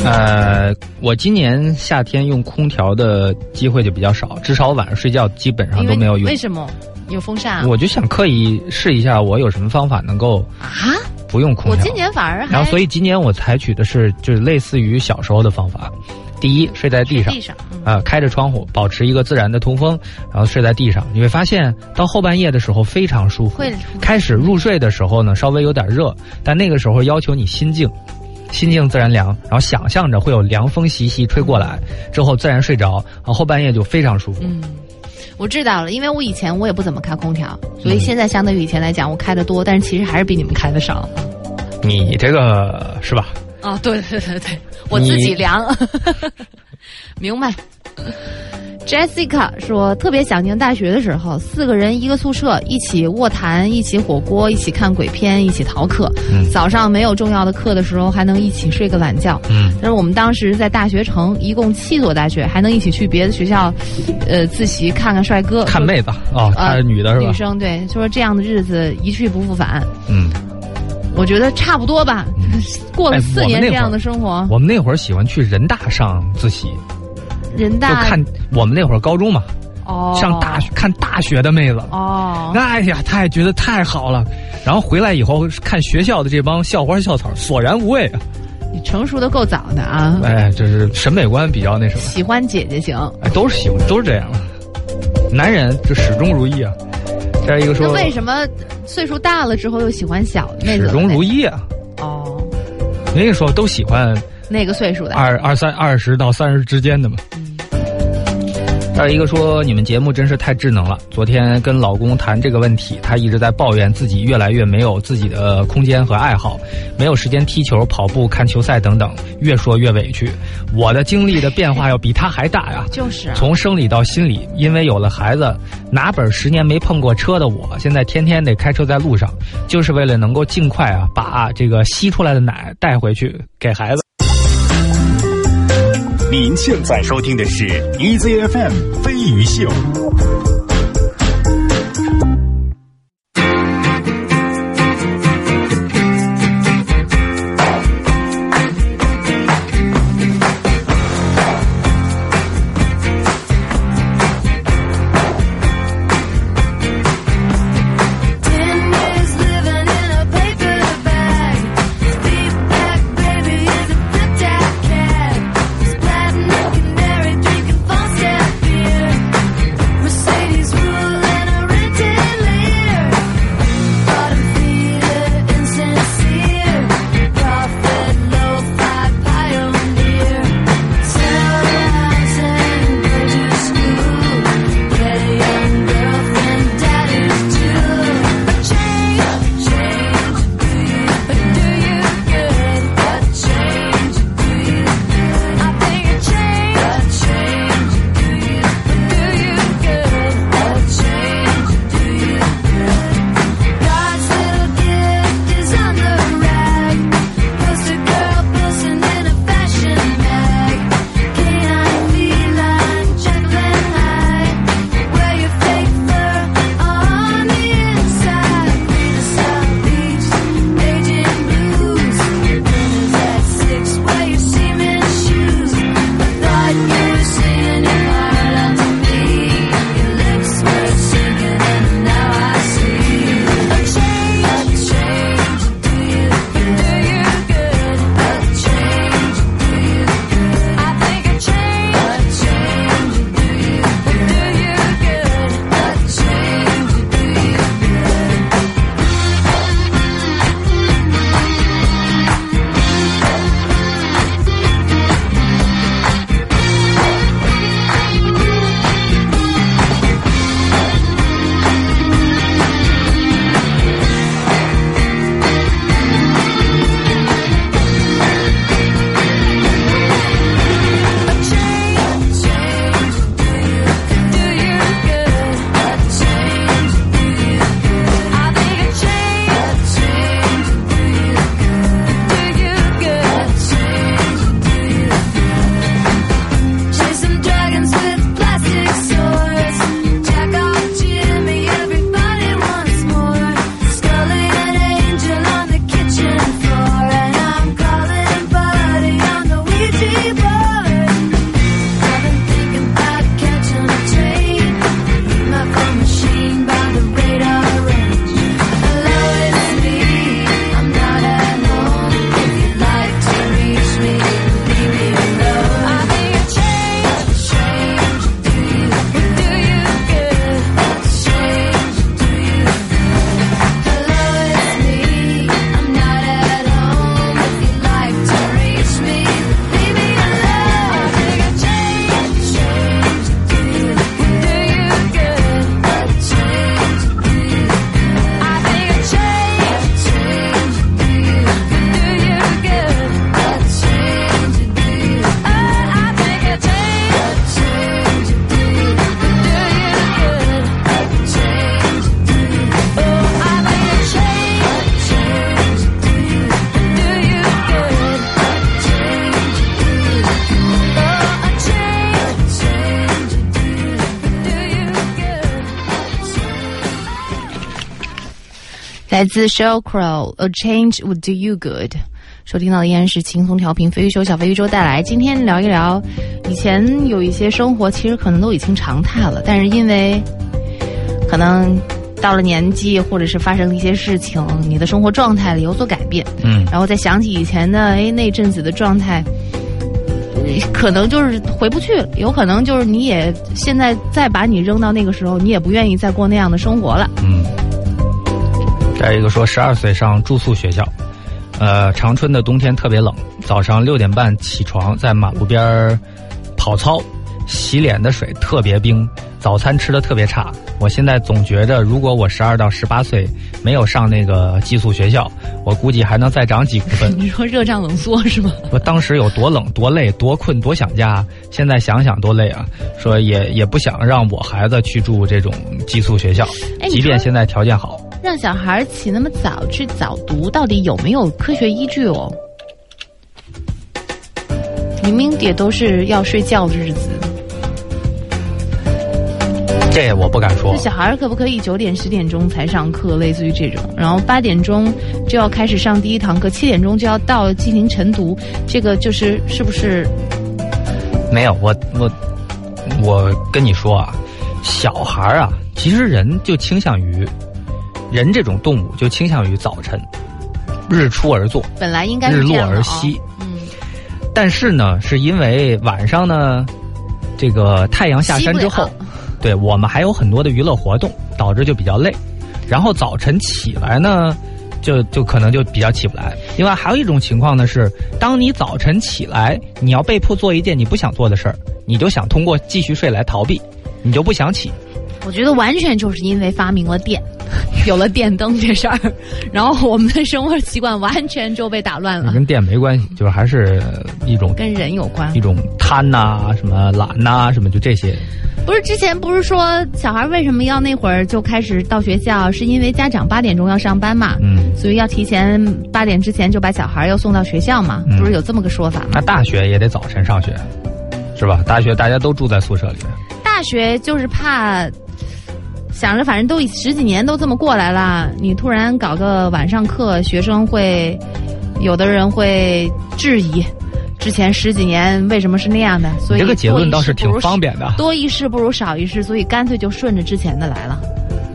呃，我今年夏天用空调的机会就比较少，至少晚上睡觉基本上都没有用为。什么有风扇啊？我就想刻意试一下，我有什么方法能够啊，不用空调。我今年反而还然后，所以今年我采取的是就是类似于小时候的方法。第一，睡在地上，地上，嗯啊、开着窗户，保持一个自然的通风，然后睡在地上，你会发现到后半夜的时候非常舒服。会开始入睡的时候呢，稍微有点热，但那个时候要求你心静，心静自然凉，然后想象着会有凉风习习吹过来，之后自然睡着，然后后半夜就非常舒服。嗯，我知道了，因为我以前我也不怎么开空调，所嗯以现在相对于以前来讲，我开的多，但是其实还是比你们开的少。你这个是吧？哦，对对对对，我自己凉，明白。Jessica 说，特别想念大学的时候，四个人一个宿舍，一起卧谈，一起火锅，一起看鬼片，一起逃课。嗯早上没有重要的课的时候，还能一起睡个懒觉。嗯，但是我们当时在大学城，一共七所大学，还能一起去别的学校，呃，自习看看帅哥，看妹子哦，她是女的是吧女？生对，就说这样的日子一去不复返。嗯，我觉得差不多吧，过了哎四年这样的生活，我们那会儿喜欢去人大上自习，就人大看我们那会儿高中嘛，哦上大学看大学的妹子。哦，哎呀，太觉得太好了，然后回来以后看学校的这帮校花校草，索然无味啊！你成熟的够早的啊，哎，就是审美观比较那什么，喜欢姐姐型。哎，都是喜欢，都是这样。男人就始终如一啊。这一个说那说，为什么岁数大了之后又喜欢小的妹子？始终如。一啊。哦，人家说都喜欢那个岁数的。二二三二十到三十之间的嘛。再有一个说你们节目真是太智能了。昨天跟老公谈这个问题，他一直在抱怨自己越来越没有自己的空间和爱好，没有时间踢球、跑步、看球赛等等，越说越委屈。我的经历的变化要比他还大呀。就是啊，从生理到心理，因为有了孩子，拿本十年没碰过车的我，现在天天得开车在路上，就是为了能够尽快啊把这个吸出来的奶带回去给孩子。您现在收听的是 EZFM 飞鱼秀。来自 Sheryl Crow，A Change Would Do You Good。收听到的依然是轻松调频飞鱼秀小飞鱼周带来。今天聊一聊，以前有一些生活其实可能都已经常态了，但是因为可能到了年纪，或者是发生了一些事情，你的生活状态有所改变，嗯，然后再想起以前的哎那阵子的状态，呃可能就是回不去了，有可能就是你也现在再把你扔到那个时候，你也不愿意再过那样的生活了。嗯，再一个说，十二岁上住宿学校，呃，长春的冬天特别冷，早上六点半起床，在马路边儿跑操，洗脸的水特别冰，早餐吃的特别差。我现在总觉着，如果我十二到十八岁没有上那个寄宿学校，我估计还能再长几公分。你说热胀冷缩是吗？我当时有多冷、多累、多困、多想家，现在想想多累啊！说也也不想让我孩子去住这种寄宿学校，哎即便现在条件好。让小孩起那么早去早读，到底有没有科学依据哦？明明也都是要睡觉的日子，这我不敢说。小孩可不可以九点十点钟才上课，类似于这种，然后八点钟就要开始上第一堂课，七点钟就要到进行晨读，这个就是是不是？没有，我我我跟你说啊，小孩儿啊，其实人就倾向于人这种动物就倾向于早晨日出而作，本来应该日落而息。嗯，但是呢，是因为晚上呢，这个太阳下山之后对我们还有很多的娱乐活动，导致就比较累。然后早晨起来呢，就就可能就比较起不来。另外还有一种情况呢是，当你早晨起来，你要被迫做一件你不想做的事儿，你就想通过继续睡来逃避，你就不想起。我觉得完全就是因为发明了电，有了电灯这事儿，然后我们的生活习惯完全就被打乱了，跟电没关系，就是还是一种跟人有关一。种贪呐、什么懒呐、什么就这些。不是之前不是说小孩为什么要那会儿就开始到学校，是因为家长八点钟要上班嘛，嗯，所以要提前八点之前就把小孩要送到学校嘛，嗯不是有这么个说法吗？那大学也得早晨上学，是吧？大学大家都住在宿舍里面。大学就是怕。想着反正都十几年都这么过来了，你突然搞个晚上课，学生会，有的人会质疑，之前十几年为什么是那样的？所以这个结论倒是挺方便的。多一事不如少一事，所以干脆就顺着之前的来了。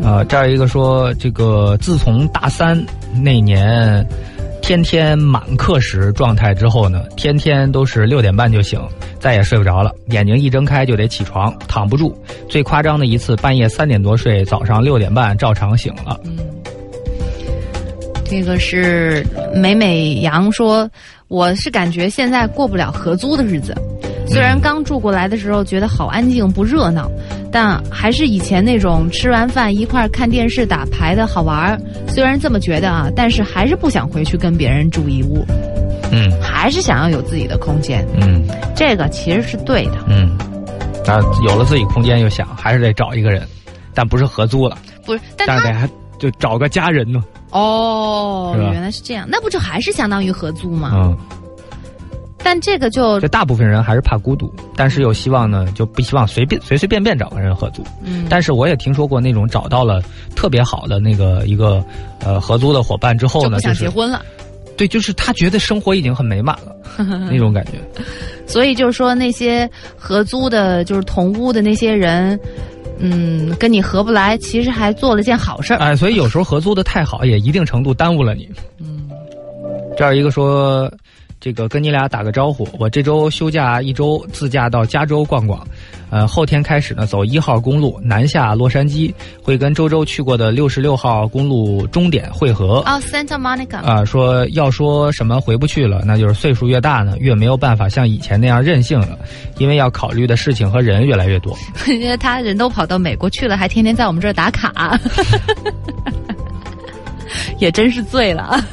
呃，这儿一个说，这个自从大三那年天天满课时状态之后呢，天天都是六点半就醒，再也睡不着了，眼睛一睁开就得起床，躺不住。最夸张的一次，半夜三点多睡，早上六点半照常醒了。嗯这个是美美阳说，我是感觉现在过不了合租的日子。虽然刚住过来的时候觉得好安静不热闹，但还是以前那种吃完饭一块儿看电视打牌的好玩儿。虽然这么觉得啊，但是还是不想回去跟别人住一屋，嗯还是想要有自己的空间。嗯这个其实是对的，嗯，那有了自己空间，又想还是得找一个人，但不是合租了，不是？但是得还就找个家人呢。哦，原来是这样，那不就还是相当于合租吗？嗯。但这个就这大部分人还是怕孤独，但是又希望呢，就不希望随便随随便便找个人合租。嗯，但是我也听说过那种找到了特别好的那个一个呃合租的伙伴之后呢，就结婚了。对，就是他觉得生活已经很美满了 那种感觉。所以就是说，那些合租的，就是同屋的那些人，嗯，跟你合不来，其实还做了件好事儿。哎，所以有时候合租的太好，也一定程度耽误了你。嗯，这儿一个说，这个跟你俩打个招呼，我这周休假一周，自驾到加州逛逛。呃，后天开始呢，走一号公路南下洛杉矶，会跟周周去过的六十六号公路终点汇合。哦，Santa Monica，、啊、说要说什么回不去了，那就是岁数越大呢，越没有办法像以前那样任性了，因为要考虑的事情和人越来越多。因为他人都跑到美国去了，还天天在我们这儿打卡，也真是醉了，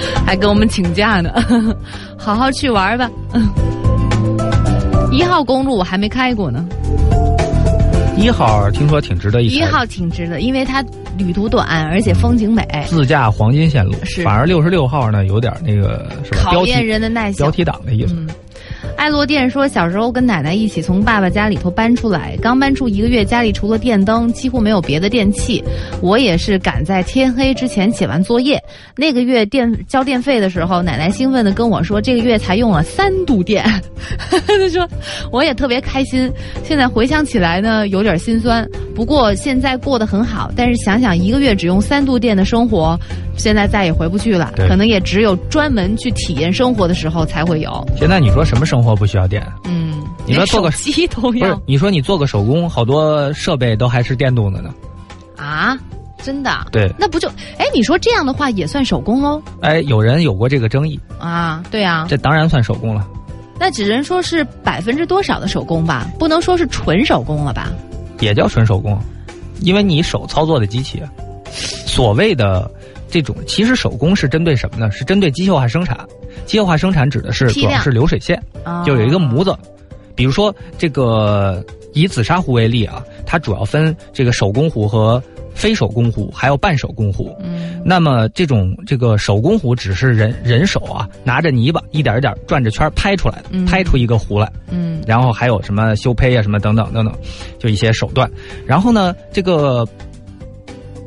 还跟我们请假呢，好好去玩吧。一号公路我还没开过呢，一号听说挺值得一一号挺值得，因为它旅途短，而且风景美，自驾黄金线路，是反而六十六号呢有点那个是吧？考验人的耐心标。题党的意思。嗯，爱落电说，小时候跟奶奶一起从爸爸家里头搬出来，刚搬出一个月，家里除了电灯，几乎没有别的电器。我也是赶在天黑之前写完作业。那个月电交电费的时候，奶奶兴奋地跟我说，这个月才用了三度电。她说，我也特别开心。现在回想起来呢，有点心酸。不过现在过得很好，但是想想一个月只用三度电的生活，现在再也回不去了。可能也只有专门去体验生活的时候才会有。现在你说什么生活不需要电？嗯，你说做个手机都要，你说你做个手工，好多设备都还是电动的呢。啊？真的？对，那不就哎？你说这样的话也算手工喽？哎，有人有过这个争议，啊，对啊，这当然算手工了。那只能说是百分之多少的手工吧，不能说是纯手工了吧？也叫纯手工，因为你手操作的机器，所谓的这种其实手工是针对什么呢？是针对机械化生产。机械化生产指的是主要是流水线，啊，就有一个模子，比如说这个以紫砂壶为例啊，它主要分这个手工壶和非手工壶，还有半手工壶。嗯那么这种这个手工壶只是人人手啊，拿着泥巴一点一点转着圈拍出来的，嗯拍出一个壶来。嗯然后还有什么修胚啊，什么等等等等，就一些手段。然后呢，这个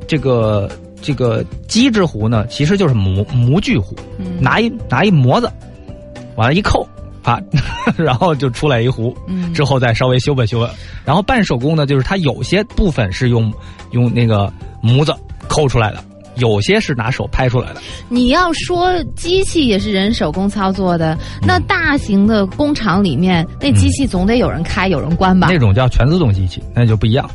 这个这个机制壶呢，其实就是模模具壶，嗯拿一拿一模子，完了，一扣，啊，然后就出来一壶。嗯之后再稍微修吧修吧。然后半手工呢，就是它有些部分是用用那个模子抠出来的，有些是拿手拍出来的。你要说机器也是人手工操作的，嗯那大型的工厂里面，那机器总得有人开，有人关吧？那种叫全自动机器，那就不一样。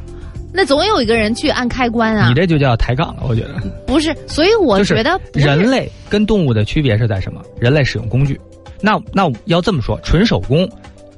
那总有一个人去按开关啊你。这就叫抬杠了，我觉得。不是，所以我觉得人类跟动物的区别是在什么？人类使用工具。那那要这么说，纯手工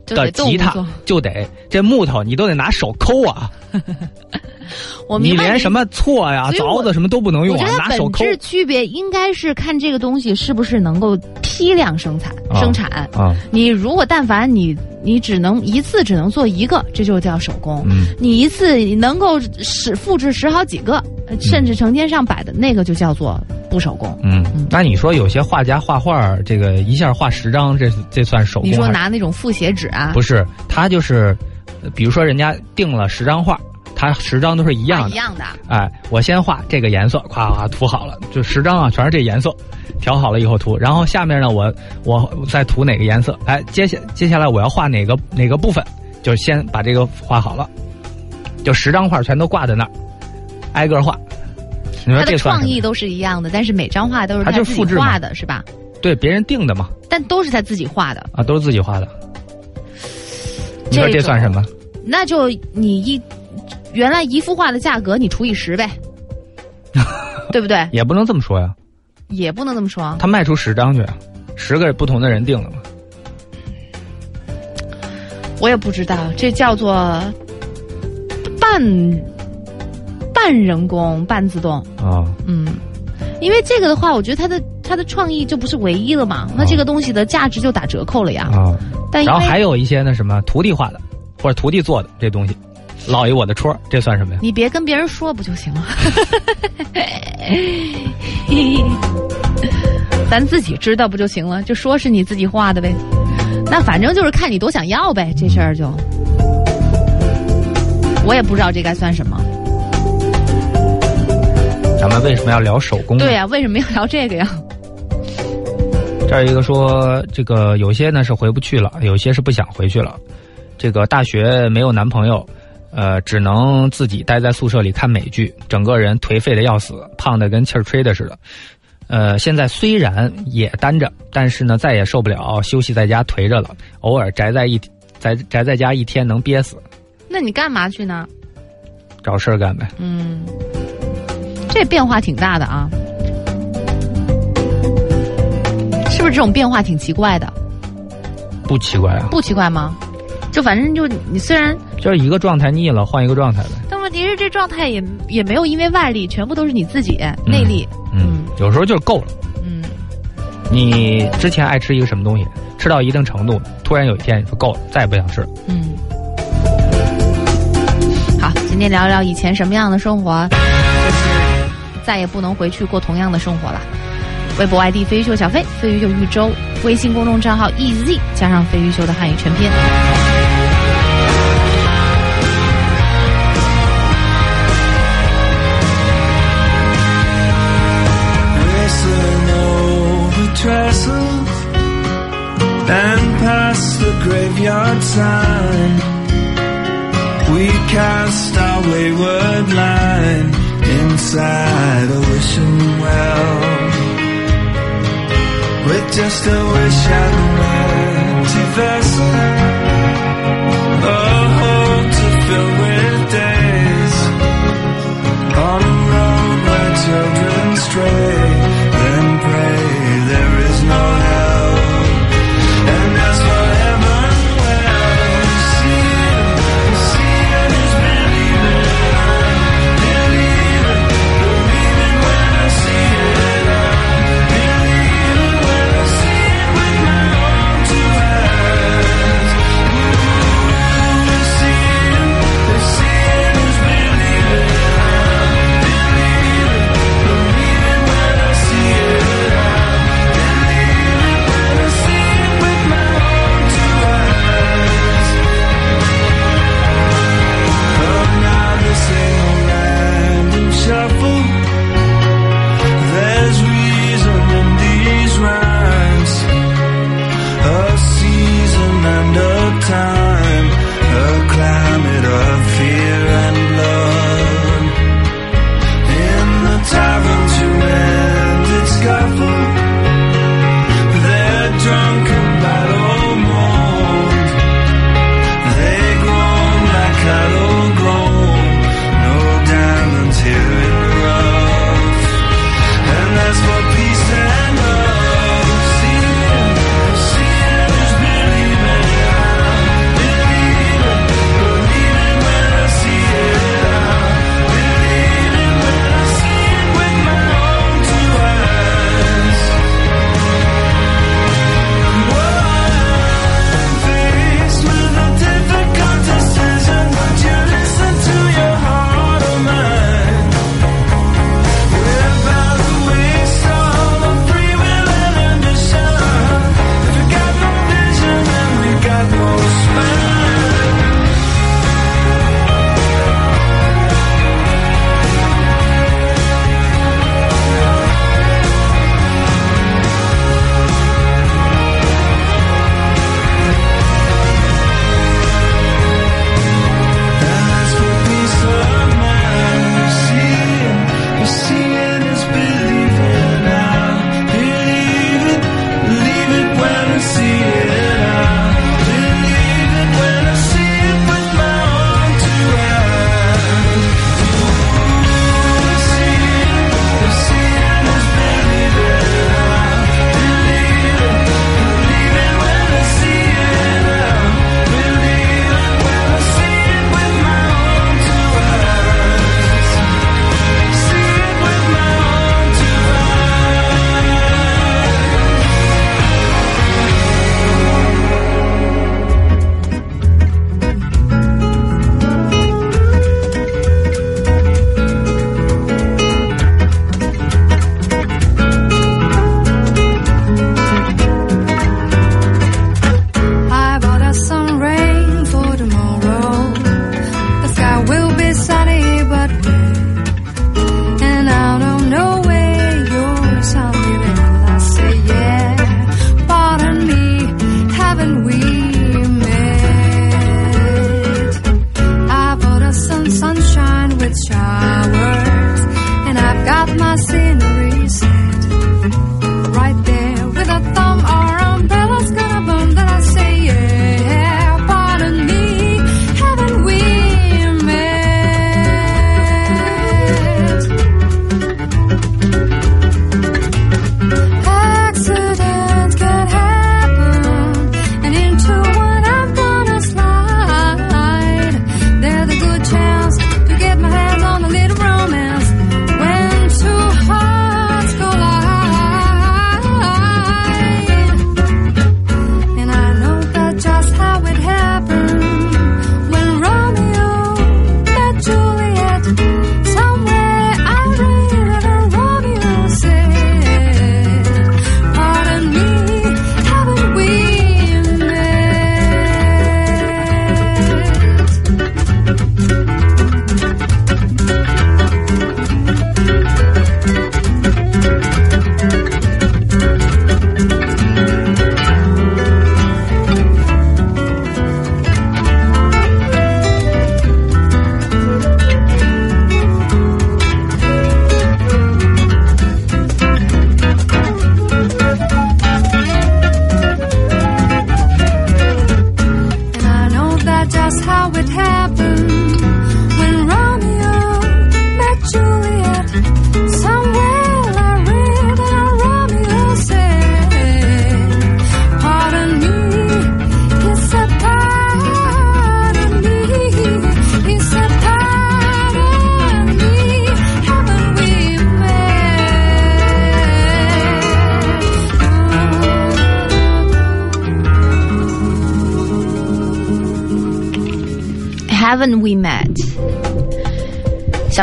的吉他就得这木头，你都得拿手抠啊！你 我明白连什么锉呀、凿子什么都不能用啊，我觉得拿手抠本质区别应该是看这个东西是不是能够批量生产、啊生产。啊。你如果但凡你你只能一次只能做一个，这就叫手工。嗯你一次能够使复制十好几个，呃甚至成千上百的那个就叫做不手工。嗯，那你说有些画家画画，这个一下画十张，这这算手工你说拿那种复写纸啊，不是？他就是，呃比如说人家定了十张画，他十张都是一样的。啊一样的。哎，我先画这个颜色，夸夸涂好了，就十张啊，全是这颜色，调好了以后涂。然后下面呢，我我再涂哪个颜色？哎，接下接下来我要画哪个哪个部分，就先把这个画好了，就十张画全都挂在那儿，挨个画。你说这创意都是一样的，但是每张画都是他就自己复制嘛画的，是吧？对别人定的嘛？但都是他自己画的，啊，都是自己画的。你说这这算什么？那就你一原来一幅画的价格你除以十呗，对不对？也不能这么说呀，也不能这么说。他卖出十张去，十个不同的人定的嘛。我也不知道，这叫做半半人工半自动。啊，嗯，因为这个的话，我觉得它的它的创意就不是唯一了嘛，那这个东西的价值就打折扣了呀。啊，但然后还有一些那什么徒弟画的，或者徒弟做的这东西，落一我的戳，这算什么呀？你别跟别人说不就行了？咱自己知道不就行了？就说是你自己画的呗。那反正就是看你多想要呗，这事儿就，我也不知道这该算什么。咱们为什么要聊手工？对、呀、为什么要聊这个呀？这儿一个说，这个有些呢是回不去了，有些是不想回去了。这个大学没有男朋友，呃，只能自己待在宿舍里看美剧，整个人颓废的要死，胖的跟气儿吹的似的。呃，现在虽然也单着，但是呢，再也受不了休息在家颓着了。偶尔宅在一宅宅在家一天能憋死，那你干嘛去呢？找事儿干呗。嗯，这变化挺大的啊，是不是这种变化挺奇怪的？不奇怪啊，不奇怪吗？就反正，就你虽然就是一个状态腻了，换一个状态呗。但问题是这状态也也没有，因为外力全部都是你自己内力。嗯，有时候就是够了。嗯，你之前爱吃一个什么东西，吃到一定程度，突然有一天你说够了，再也不想吃了。嗯，好，今天聊聊以前什么样的生活，就是再也不能回去过同样的生活了。微博 ID：飞鱼秀小飞，飞鱼秀一周；微信公众账号：EZ，加上飞鱼秀的汉语全拼。past the graveyard sign. We cast our wayward line inside a wishing well. With just a wish and an empty vessel.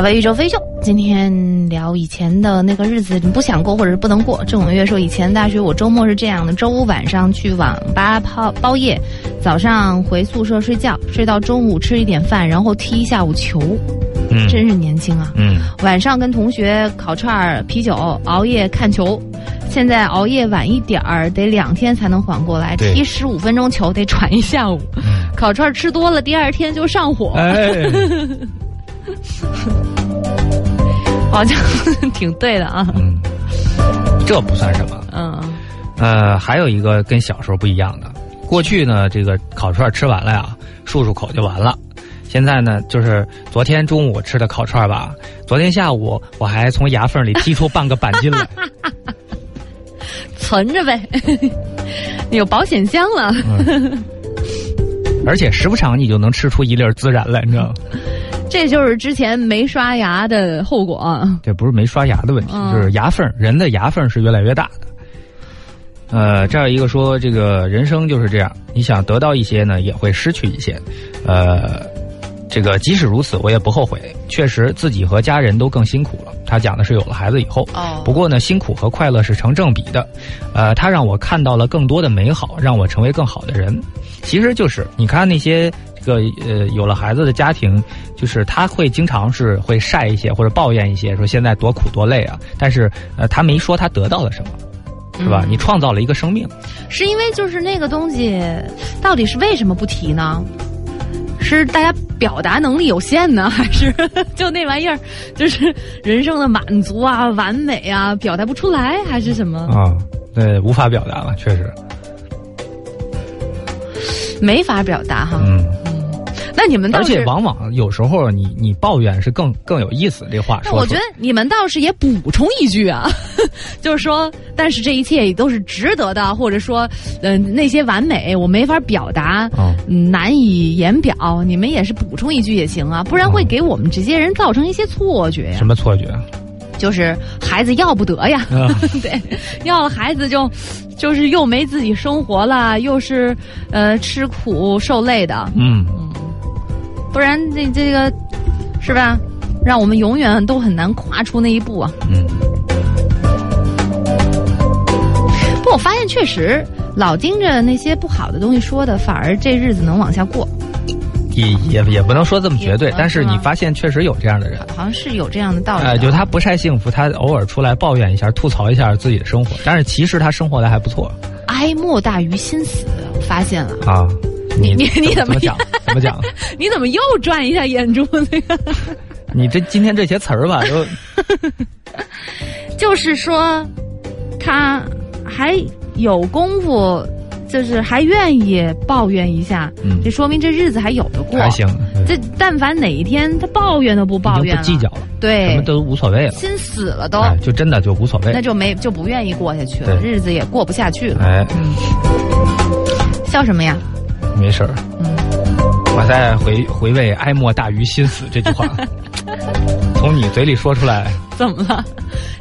小白宇宙飞秀，今天聊以前的那个日子，你不想过或者是不能过。郑永月说，以前大学我周末是这样的：周五晚上去网吧泡包夜，早上回宿舍睡觉，睡到中午吃一点饭，然后踢一下午球，嗯真是年轻啊！嗯，晚上跟同学烤串儿、啤酒，熬夜看球。现在熬夜晚一点儿，得两天才能缓过来。踢十五分钟球得喘一下午。烤串儿吃多了，第二天就上火。哎，好像 挺对的啊。嗯，这不算什么。嗯，呃，还有一个跟小时候不一样的，过去呢，这个烤串吃完了呀，漱漱口就完了。现在呢，就是昨天中午吃的烤串吧，昨天下午我还从牙缝里剔出半个板筋来。存着呗，有保险箱了。而且时不常你就能吃出一粒孜然来，你知道吗？这就是之前没刷牙的后果啊。这不是没刷牙的问题，嗯就是牙缝，人的牙缝是越来越大的。呃，这儿有一个说，这个人生就是这样，你想得到一些呢，也会失去一些。呃，这个即使如此，我也不后悔。确实，自己和家人都更辛苦了。他讲的是有了孩子以后，哦不过呢，辛苦和快乐是成正比的。呃，他让我看到了更多的美好，让我成为更好的人。其实就是你看那些这个呃有了孩子的家庭，就是他会经常是会晒一些或者抱怨一些，说现在多苦多累啊。但是呃，他没说他得到了什么，是吧？嗯你创造了一个生命，是因为就是那个东西，到底是为什么不提呢？是大家表达能力有限呢，还是就那玩意儿，就是人生的满足啊、完美啊，表达不出来，还是什么？啊，对，无法表达了，确实，没法表达哈。嗯。那你们倒是，而且往往有时候你你抱怨是更更有意思，这话说我觉得你们倒是也补充一句啊，就是说，但是这一切也都是值得的，或者说，嗯、那些完美我没法表达，哦嗯，难以言表，你们也是补充一句也行啊，不然会给我们这些人造成一些错觉呀什。么错觉？就是孩子要不得呀，啊 对，要了孩子就就是又没自己生活了，又是呃吃苦受累的，嗯，不然这这个是吧？让我们永远都很难跨出那一步啊。嗯，不，我发现确实老盯着那些不好的东西说的，反而这日子能往下过。也也也不能说这么绝对，但是你发现确实有这样的人。好像是有这样的道理的。呃，就他不晒幸福，他偶尔出来抱怨一下、吐槽一下自己的生活，但是其实他生活的还不错哀莫大于心死，我发现了。啊。你你你怎么讲？怎么讲？你怎么又转一下眼珠子呀？你这今天这些词儿吧，都 就是说，他还有功夫，就是还愿意抱怨一下，嗯这说明这日子还有的过。还行，这但凡哪一天他抱怨都不抱怨了，不计较了，对什么，都无所谓了，心死了都，哎，就真的就无所谓那。就没就不愿意过下去了，日子也过不下去了。哎，笑什么呀？没事儿。嗯。我在回回味“哀莫大于心死”这句话，从你嘴里说出来。怎么了？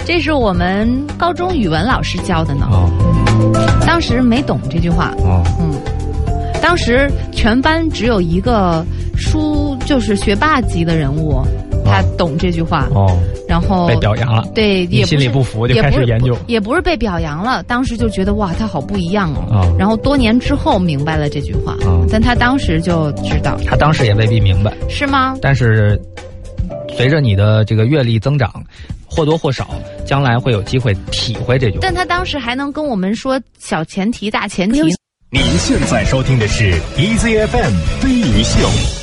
这是我们高中语文老师教的呢，哦。当时没懂这句话，哦，嗯，当时全班只有一个书，就是学霸级的人物，他懂这句话，哦，然后被表扬了。对，也心里不服就开始研究也不是被表扬了，当时就觉得哇，他好不一样哦。哦然后多年之后明白了这句话，哦但他当时就知道，他当时也未必明白，是吗？但是随着你的这个阅历增长，或多或少，将来会有机会体会这句话。但他当时还能跟我们说小前提、大前提。您现在收听的是 EZFM 飞鱼秀。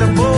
the book.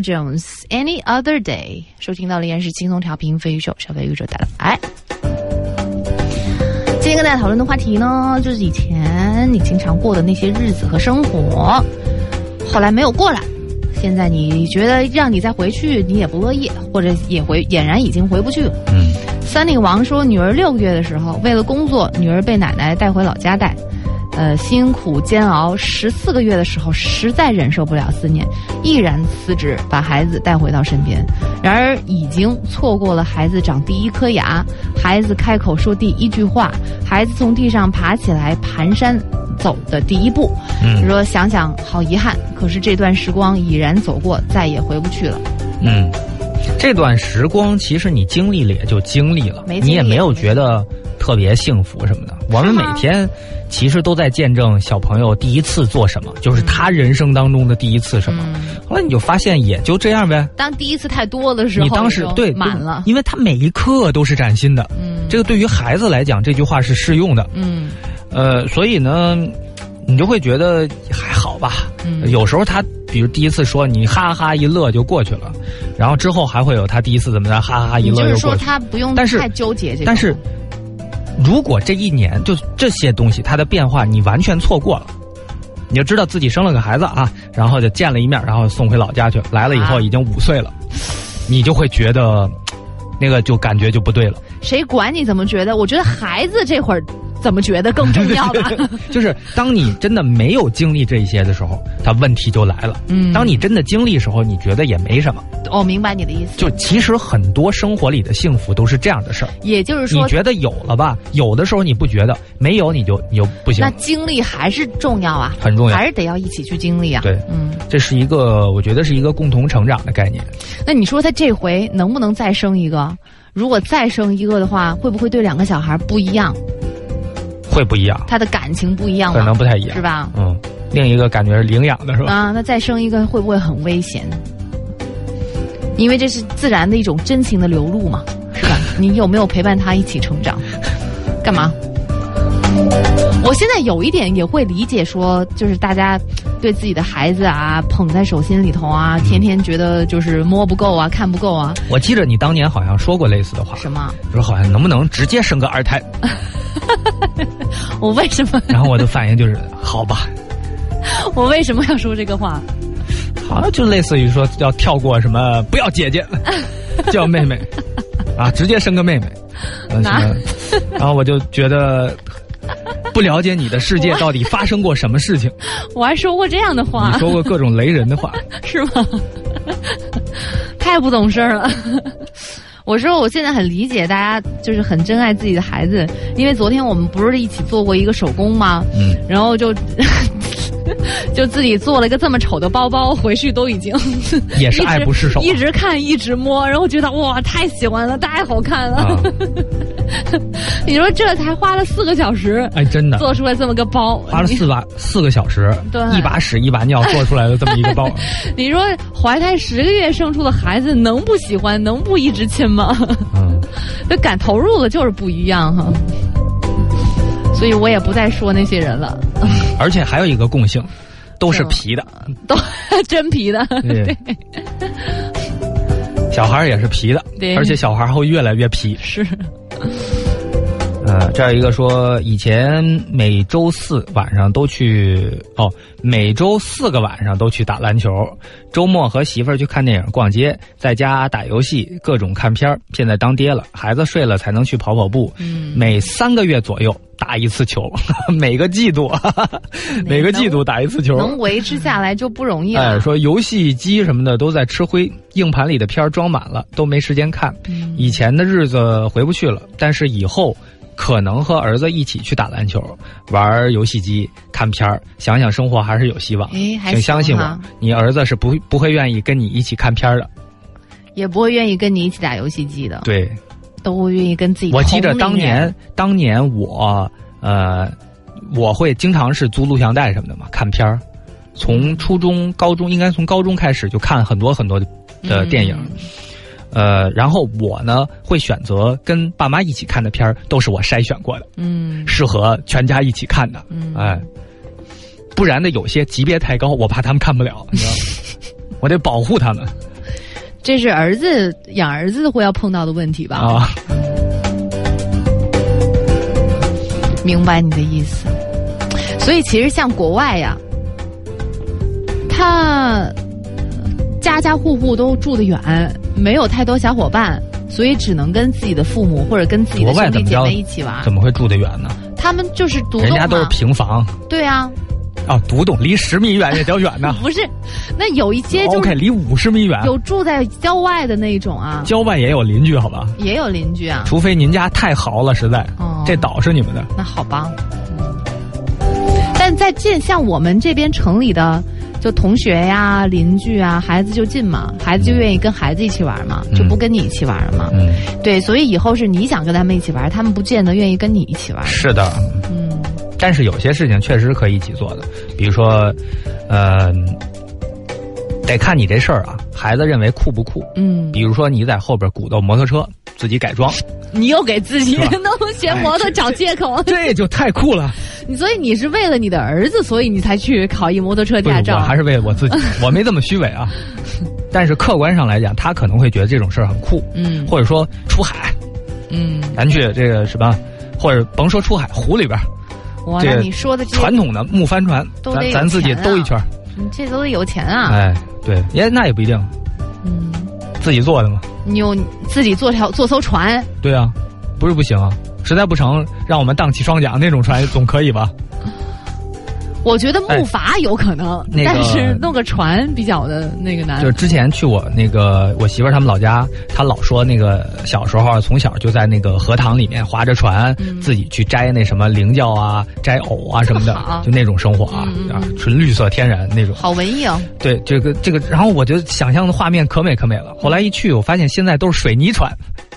Jones，Any Other Day，收听到的依然是轻松调频飞宇宙，小飞宇宙带来。今天跟大家讨论的话题呢，就是以前你经常过的那些日子和生活，后来没有过了。现在你觉得让你再回去，你也不乐意，或者也回俨然已经回不去了。嗯，三顶王说，女儿六个月的时候，为了工作，女儿被奶奶带回老家带，呃，辛苦煎熬。十四个月的时候，实在忍受不了思念，毅然辞职，把孩子带回到身边。然而，已经错过了孩子长第一颗牙，孩子开口说第一句话，孩子从地上爬起来蹒跚走的第一步。嗯说想想好遗憾，可是这段时光已然走过，再也回不去了。嗯，这段时光其实你经历了也就经历了，你也没有觉得特别幸福什么的。我们每天其实都在见证小朋友第一次做什么，就是他人生当中的第一次什么。嗯后来你就发现也就这样呗。当第一次太多的时候，你当时对满了。因为他每一刻都是崭新的。嗯这个对于孩子来讲，这句话是适用的。嗯呃，所以呢，你就会觉得还好吧。嗯有时候他比如第一次说你哈哈一乐就过去了，然后之后还会有他第一次怎么着哈哈一乐就是说乐又过去。他不用太纠结这个，但是，如果这一年就这些东西它的变化你完全错过了。你就知道自己生了个孩子啊，然后就见了一面，然后送回老家去，来了以后啊已经五岁了，你就会觉得，那个就感觉就不对了。谁管你怎么觉得？我觉得孩子这会儿怎么觉得更重要吧。就是当你真的没有经历这一些的时候，它问题就来了。嗯当你真的经历的时候，你觉得也没什么。我明白你的意思，就其实很多生活里的幸福都是这样的事儿。也就是说，你觉得有了吧？有的时候你不觉得，没有你就你就不行那。经历还是重要啊，很重要还是得要一起去经历啊。对嗯，这是一个，我觉得是一个共同成长的概念。那你说他这回能不能再生一个？如果再生一个的话，会不会对两个小孩不一样？会不一样，他的感情不一样可能？不太一样，是？吧？嗯，另一个感觉是领养的是吧？啊，那再生一个会不会很危险？因为这是自然的一种真情的流露嘛，是吧？你有没有陪伴他一起成长？干嘛？我现在有一点也会理解说，就是大家对自己的孩子啊捧在手心里头啊，天天觉得就是摸不够啊，看不够啊，我记得你当年好像说过类似的话，什么？说好像能不能直接生个二胎？我为什么 然后我的反应就是好吧，我为什么要说这个话？好像就类似于说要跳过什么不要姐姐，叫妹妹，啊，直接生个妹妹，呃什么，然后我就觉得不了解你的世界到底发生过什么事情，我还说过这样的话。你，说过各种雷人的话，是吗？太不懂事儿了。我说，我现在很理解大家，就是很珍爱自己的孩子，因为昨天我们不是一起做过一个手工吗？嗯，然后就 就自己做了一个这么丑的包包，回去都已经也是 爱不释手啊一直看一直摸，然后觉得哇太喜欢了，太好看了。啊，你说这才花了四个小时哎，真的。做出来这么个包，花了四把四个小时，对一把屎一把尿做出来的这么一个包，你说怀胎十个月生出的孩子能不喜欢，能不一直亲吗？嗯，这敢投入的就是不一样哈。所以我也不再说那些人了，而且还有一个共性，都是皮的，都真皮的。对，小孩也是皮的，对而且小孩会越来越皮。是，嗯。呃，这儿一个说，以前每周四晚上都去哦，每周四个晚上都去打篮球，周末和媳妇儿去看电影、逛街，在家打游戏，各种看片儿。现在当爹了，孩子睡了才能去跑跑步，嗯，每三个月左右打一次球，每个季度，每个季度打一次球。能维持下来就不容易哎，了。说游戏机什么的都在吃灰，硬盘里的片儿装满了，都没时间看。嗯以前的日子回不去了，但是以后可能和儿子一起去打篮球、玩游戏机、看片儿，想想生活还是有希望。哎，请相信我，你儿子是不会不会愿意跟你一起看片儿的。也不会愿意跟你一起打游戏机的，对，都会愿意跟自己。我记得当年，当年我呃，我会经常是租录像带什么的嘛，看片儿。从初中、高中，应该从高中开始就看很多很多的的电影。呃，然后我呢会选择跟爸妈一起看的片儿，都是我筛选过的，嗯适合全家一起看的。嗯，哎，不然的有些级别太高，我怕他们看不了，你知道吗？我得保护他们这是儿子养儿子会要碰到的问题吧？啊。明白你的意思。所以其实像国外呀，他家家户户都住得远，没有太多小伙伴，所以只能跟自己的父母或者跟自己的兄弟姐妹一起玩。怎么会住得远呢？他们就是独栋人家都是平房对啊，啊，独栋离十米远也叫远呢。不是，那有一些就 OK，离五十米远，有住在郊外的那一种啊，郊外也有邻居，好吧？也有邻居啊。除非您家太豪了，实在，哦这岛是你们的。那好吧，嗯但在这像我们这边城里的，就同学呀、邻居啊，孩子就近嘛，孩子就愿意跟孩子一起玩嘛，嗯就不跟你一起玩了嘛。嗯，对，所以以后是你想跟他们一起玩，他们不见得愿意跟你一起玩。是的，嗯，但是有些事情确实是可以一起做的，比如说，呃，得看你这事儿啊，孩子认为酷不酷。嗯，比如说你在后边鼓捣摩托车，自己改装，你又给自己弄学摩托找借口，这就太酷了。你所以你是为了你的儿子，所以你才去考一摩托车，驾照。我还是为了我自己，我没这么虚伪啊。但是客观上来讲，他可能会觉得这种事儿很酷，嗯或者说出海，嗯，咱去这个什么，或者甭说出海，湖里边这你说的传统的木帆船，咱咱自己兜一圈儿。你这都得有钱啊。哎，对，也那也不一定，嗯，自己做的吗。你有自己做条做艘船，对啊，不是不行啊，实在不成，让我们荡起双桨那种船总可以吧？我觉得木筏有可能，哎那个但是弄个船比较的那个难。就是之前去我那个我媳妇儿他们老家，她老说那个小时候啊，从小就在那个荷塘里面划着船，嗯自己去摘那什么菱角啊、摘藕啊什么的好，就那种生活啊，啊，纯绿色天然那种。好文艺哦，对，这个这个，然后我就想象的画面可美可美了。后来一去，我发现现在都是水泥船，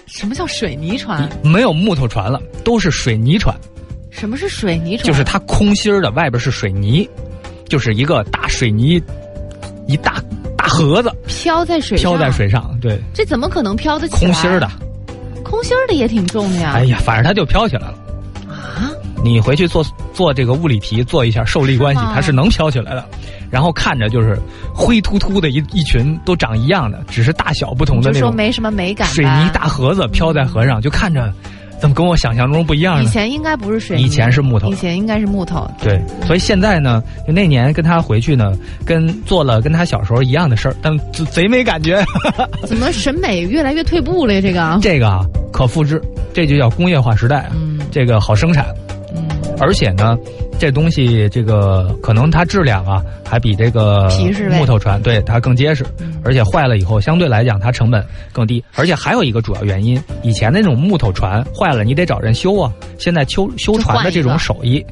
什么叫水泥船？没有木头船了，都是水泥船。什么是水泥船？就是它空心儿的，外边是水泥，就是一个大水泥，一大大盒子飘在水上，飘在，水上，对，这怎么可能飘得起来？空心儿的。，空心儿的也挺重的呀。哎呀，反正它就飘起来了。啊，你回去做做这个物理题，做一下受力关系，它是能飘起来的。然后看着就是灰突突的一一群，都长一样的，只是大小不同的就那种说没什么美感。水泥大盒子飘在河上，就看着怎么跟我想象中不一样呢？以前应该不是水泥，以前是木头以前应该是木头。对，所以现在呢，就那年跟他回去呢，跟做了跟他小时候一样的事儿，但贼贼没感觉。怎么审美越来越退步了呀？这个，这个啊，可复制，这就叫工业化时代啊。嗯这个好生产，嗯，而且呢，这东西这个可能它质量啊，还比这个木头船对它更结实，嗯而且坏了以后相对来讲它成本更低。而且还有一个主要原因，以前那种木头船坏了你得找人修啊，现在修修船的这种手艺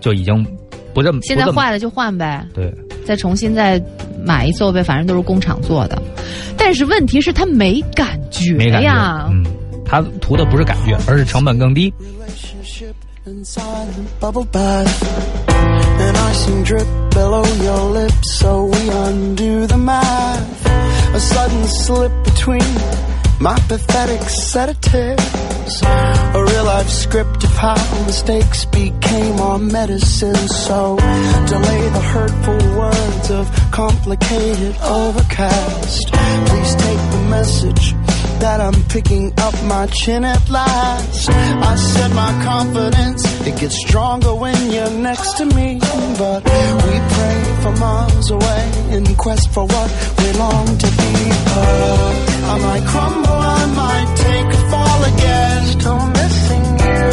就已经不这么现在坏了就换呗，对。再重新再买一艘呗，反正都是工厂做的。但是问题是它没感觉没感觉呀，，嗯，它图的不是感觉，而是成本更低。And silent bubble bath. An icing drip below your lips, so we undo the math. A sudden slip between my pathetic sedatives. A real life script of how mistakes became our medicine. So delay the hurtful words of complicated overcast. Please take the message that I'm picking up my chin at last. I said my confidence, it gets stronger when you're next to me. But we pray for miles away in quest for what we long to be. Uh, I might crumble, I might take a fall again. Still missing you.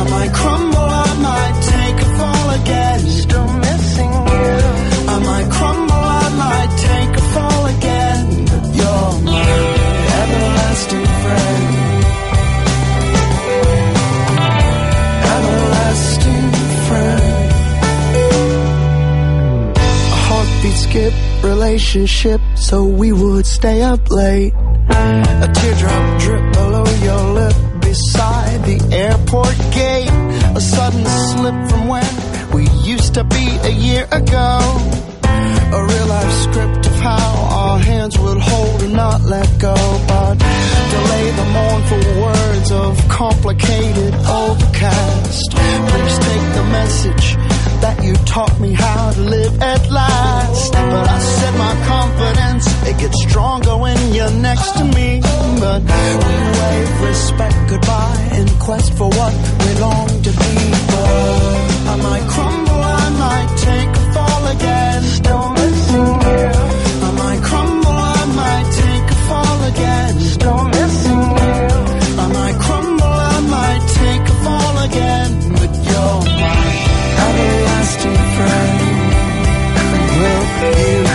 I might crumble, heartbeat skip relationship so we would stay up late. A teardrop drip below your lip beside the airport gate. A sudden slip from when we used to be a year ago. A real life script of how our hands would hold and not let go. But delay the mournful words of complicated overcast. Please take the message that you taught me how to live at last. But I said my confidence, it gets stronger when you're next to me. But we wave respect goodbye in quest for what we long to be. But I might crumble, I might take a fall again. Still missing you. I might crumble, I might take a fall again. Still lasting friend. Will you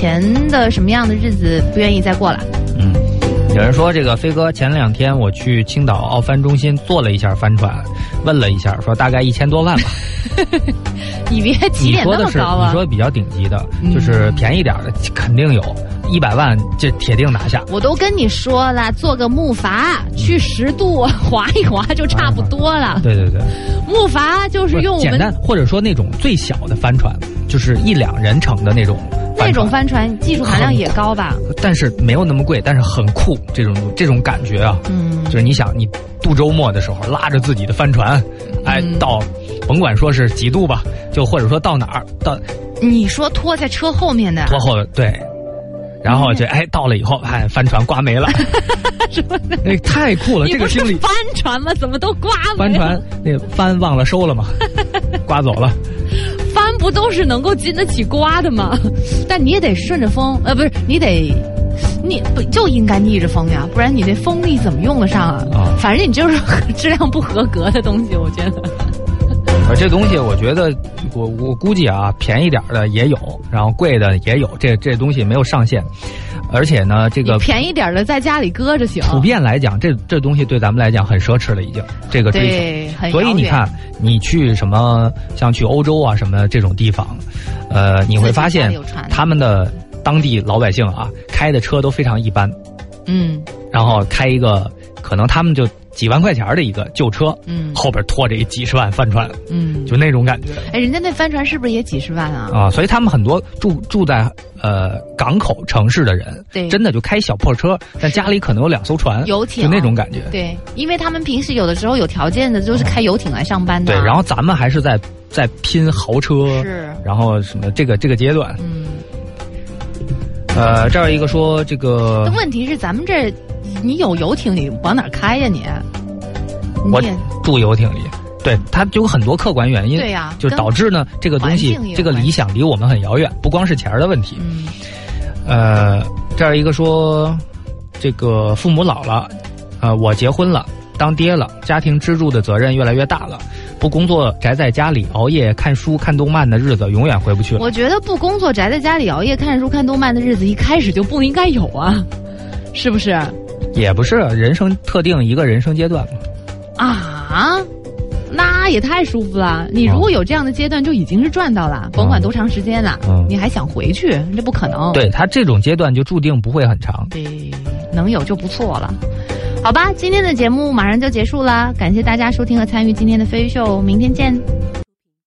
前的什么样的日子不愿意再过了。嗯，有人说这个飞哥前两天我去青岛奥帆中心坐了一下帆船，问了一下，说大概一千多万吧。你别起点那你说的是么高啊你说！比较顶级的，嗯就是便宜点的肯定有，一百万这铁定拿下。我都跟你说了，做个木筏去十渡划一划就差不多了。对对对，木筏就是用简单，或者说那种最小的帆船，就是一两人乘的那种那种帆帆船，技术含量也高吧？但是没有那么贵，但是很酷，这种这种感觉啊，嗯。就是你想，你度周末的时候拉着自己的帆船，哎，嗯到甭管说是几度吧，就或者说到哪儿到你说拖在车后面的，拖后对，然后这哎到了以后，哎帆船刮没了，什么那太酷了，这个经历。帆船吗？怎么都刮没了？帆船那帆忘了收了嘛，刮走了。帆不都是能够经得起刮的吗？但你也得顺着风，呃，不是，你得。你不就应该逆着风呀，不然你那风力怎么用得上啊？啊反正你就是质量不合格的东西，我觉得。而这东西，我觉得我我估计啊，便宜点儿的也有，然后贵的也有，这这东西没有上限。而且呢，这个便宜点儿的在家里搁着行。普遍来讲，这这东西对咱们来讲很奢侈了，已经这个追求。所以你看，你去什么像去欧洲啊什么这种地方，呃，你会发现他们的当地老百姓啊，开的车都非常一般，嗯然后开一个可能他们就几万块钱的一个旧车，嗯后边拖着一几十万帆船，嗯，就那种感觉。哎，人家那帆船是不是也几十万啊？啊，所以他们很多住住在呃港口城市的人，对真的就开小破车，但家里可能有两艘船，游艇就那种感觉。对，因为他们平时有的时候有条件的，就是开游艇来上班的。对，然后咱们还是在在拼豪车，是然后什么这个这个阶段，嗯，呃，这儿一个说这个但问题是咱们这，你有游艇，你往哪儿开呀你？我住游艇里，对它就有很多客观原因，对呀就导致呢这个东西这个理想离我们很遥远，不光是钱儿的问题，嗯呃，这儿一个说，这个父母老了，呃，我结婚了，当爹了，家庭支柱的责任越来越大了，不工作宅在家里熬夜看书看动漫的日子永远回不去了。我觉得不工作宅在家里熬夜看书看动漫的日子，一开始就不应该有啊，是不是？也不是人生特定一个人生阶段嘛，啊，那也太舒服了！你如果有这样的阶段，就已经是赚到了，甭管多长时间了，嗯你还想回去，这不可能。对他这种阶段就注定不会很长。对，能有就不错了。好吧，今天的节目马上就结束了，感谢大家收听和参与今天的飞鱼秀，明天见。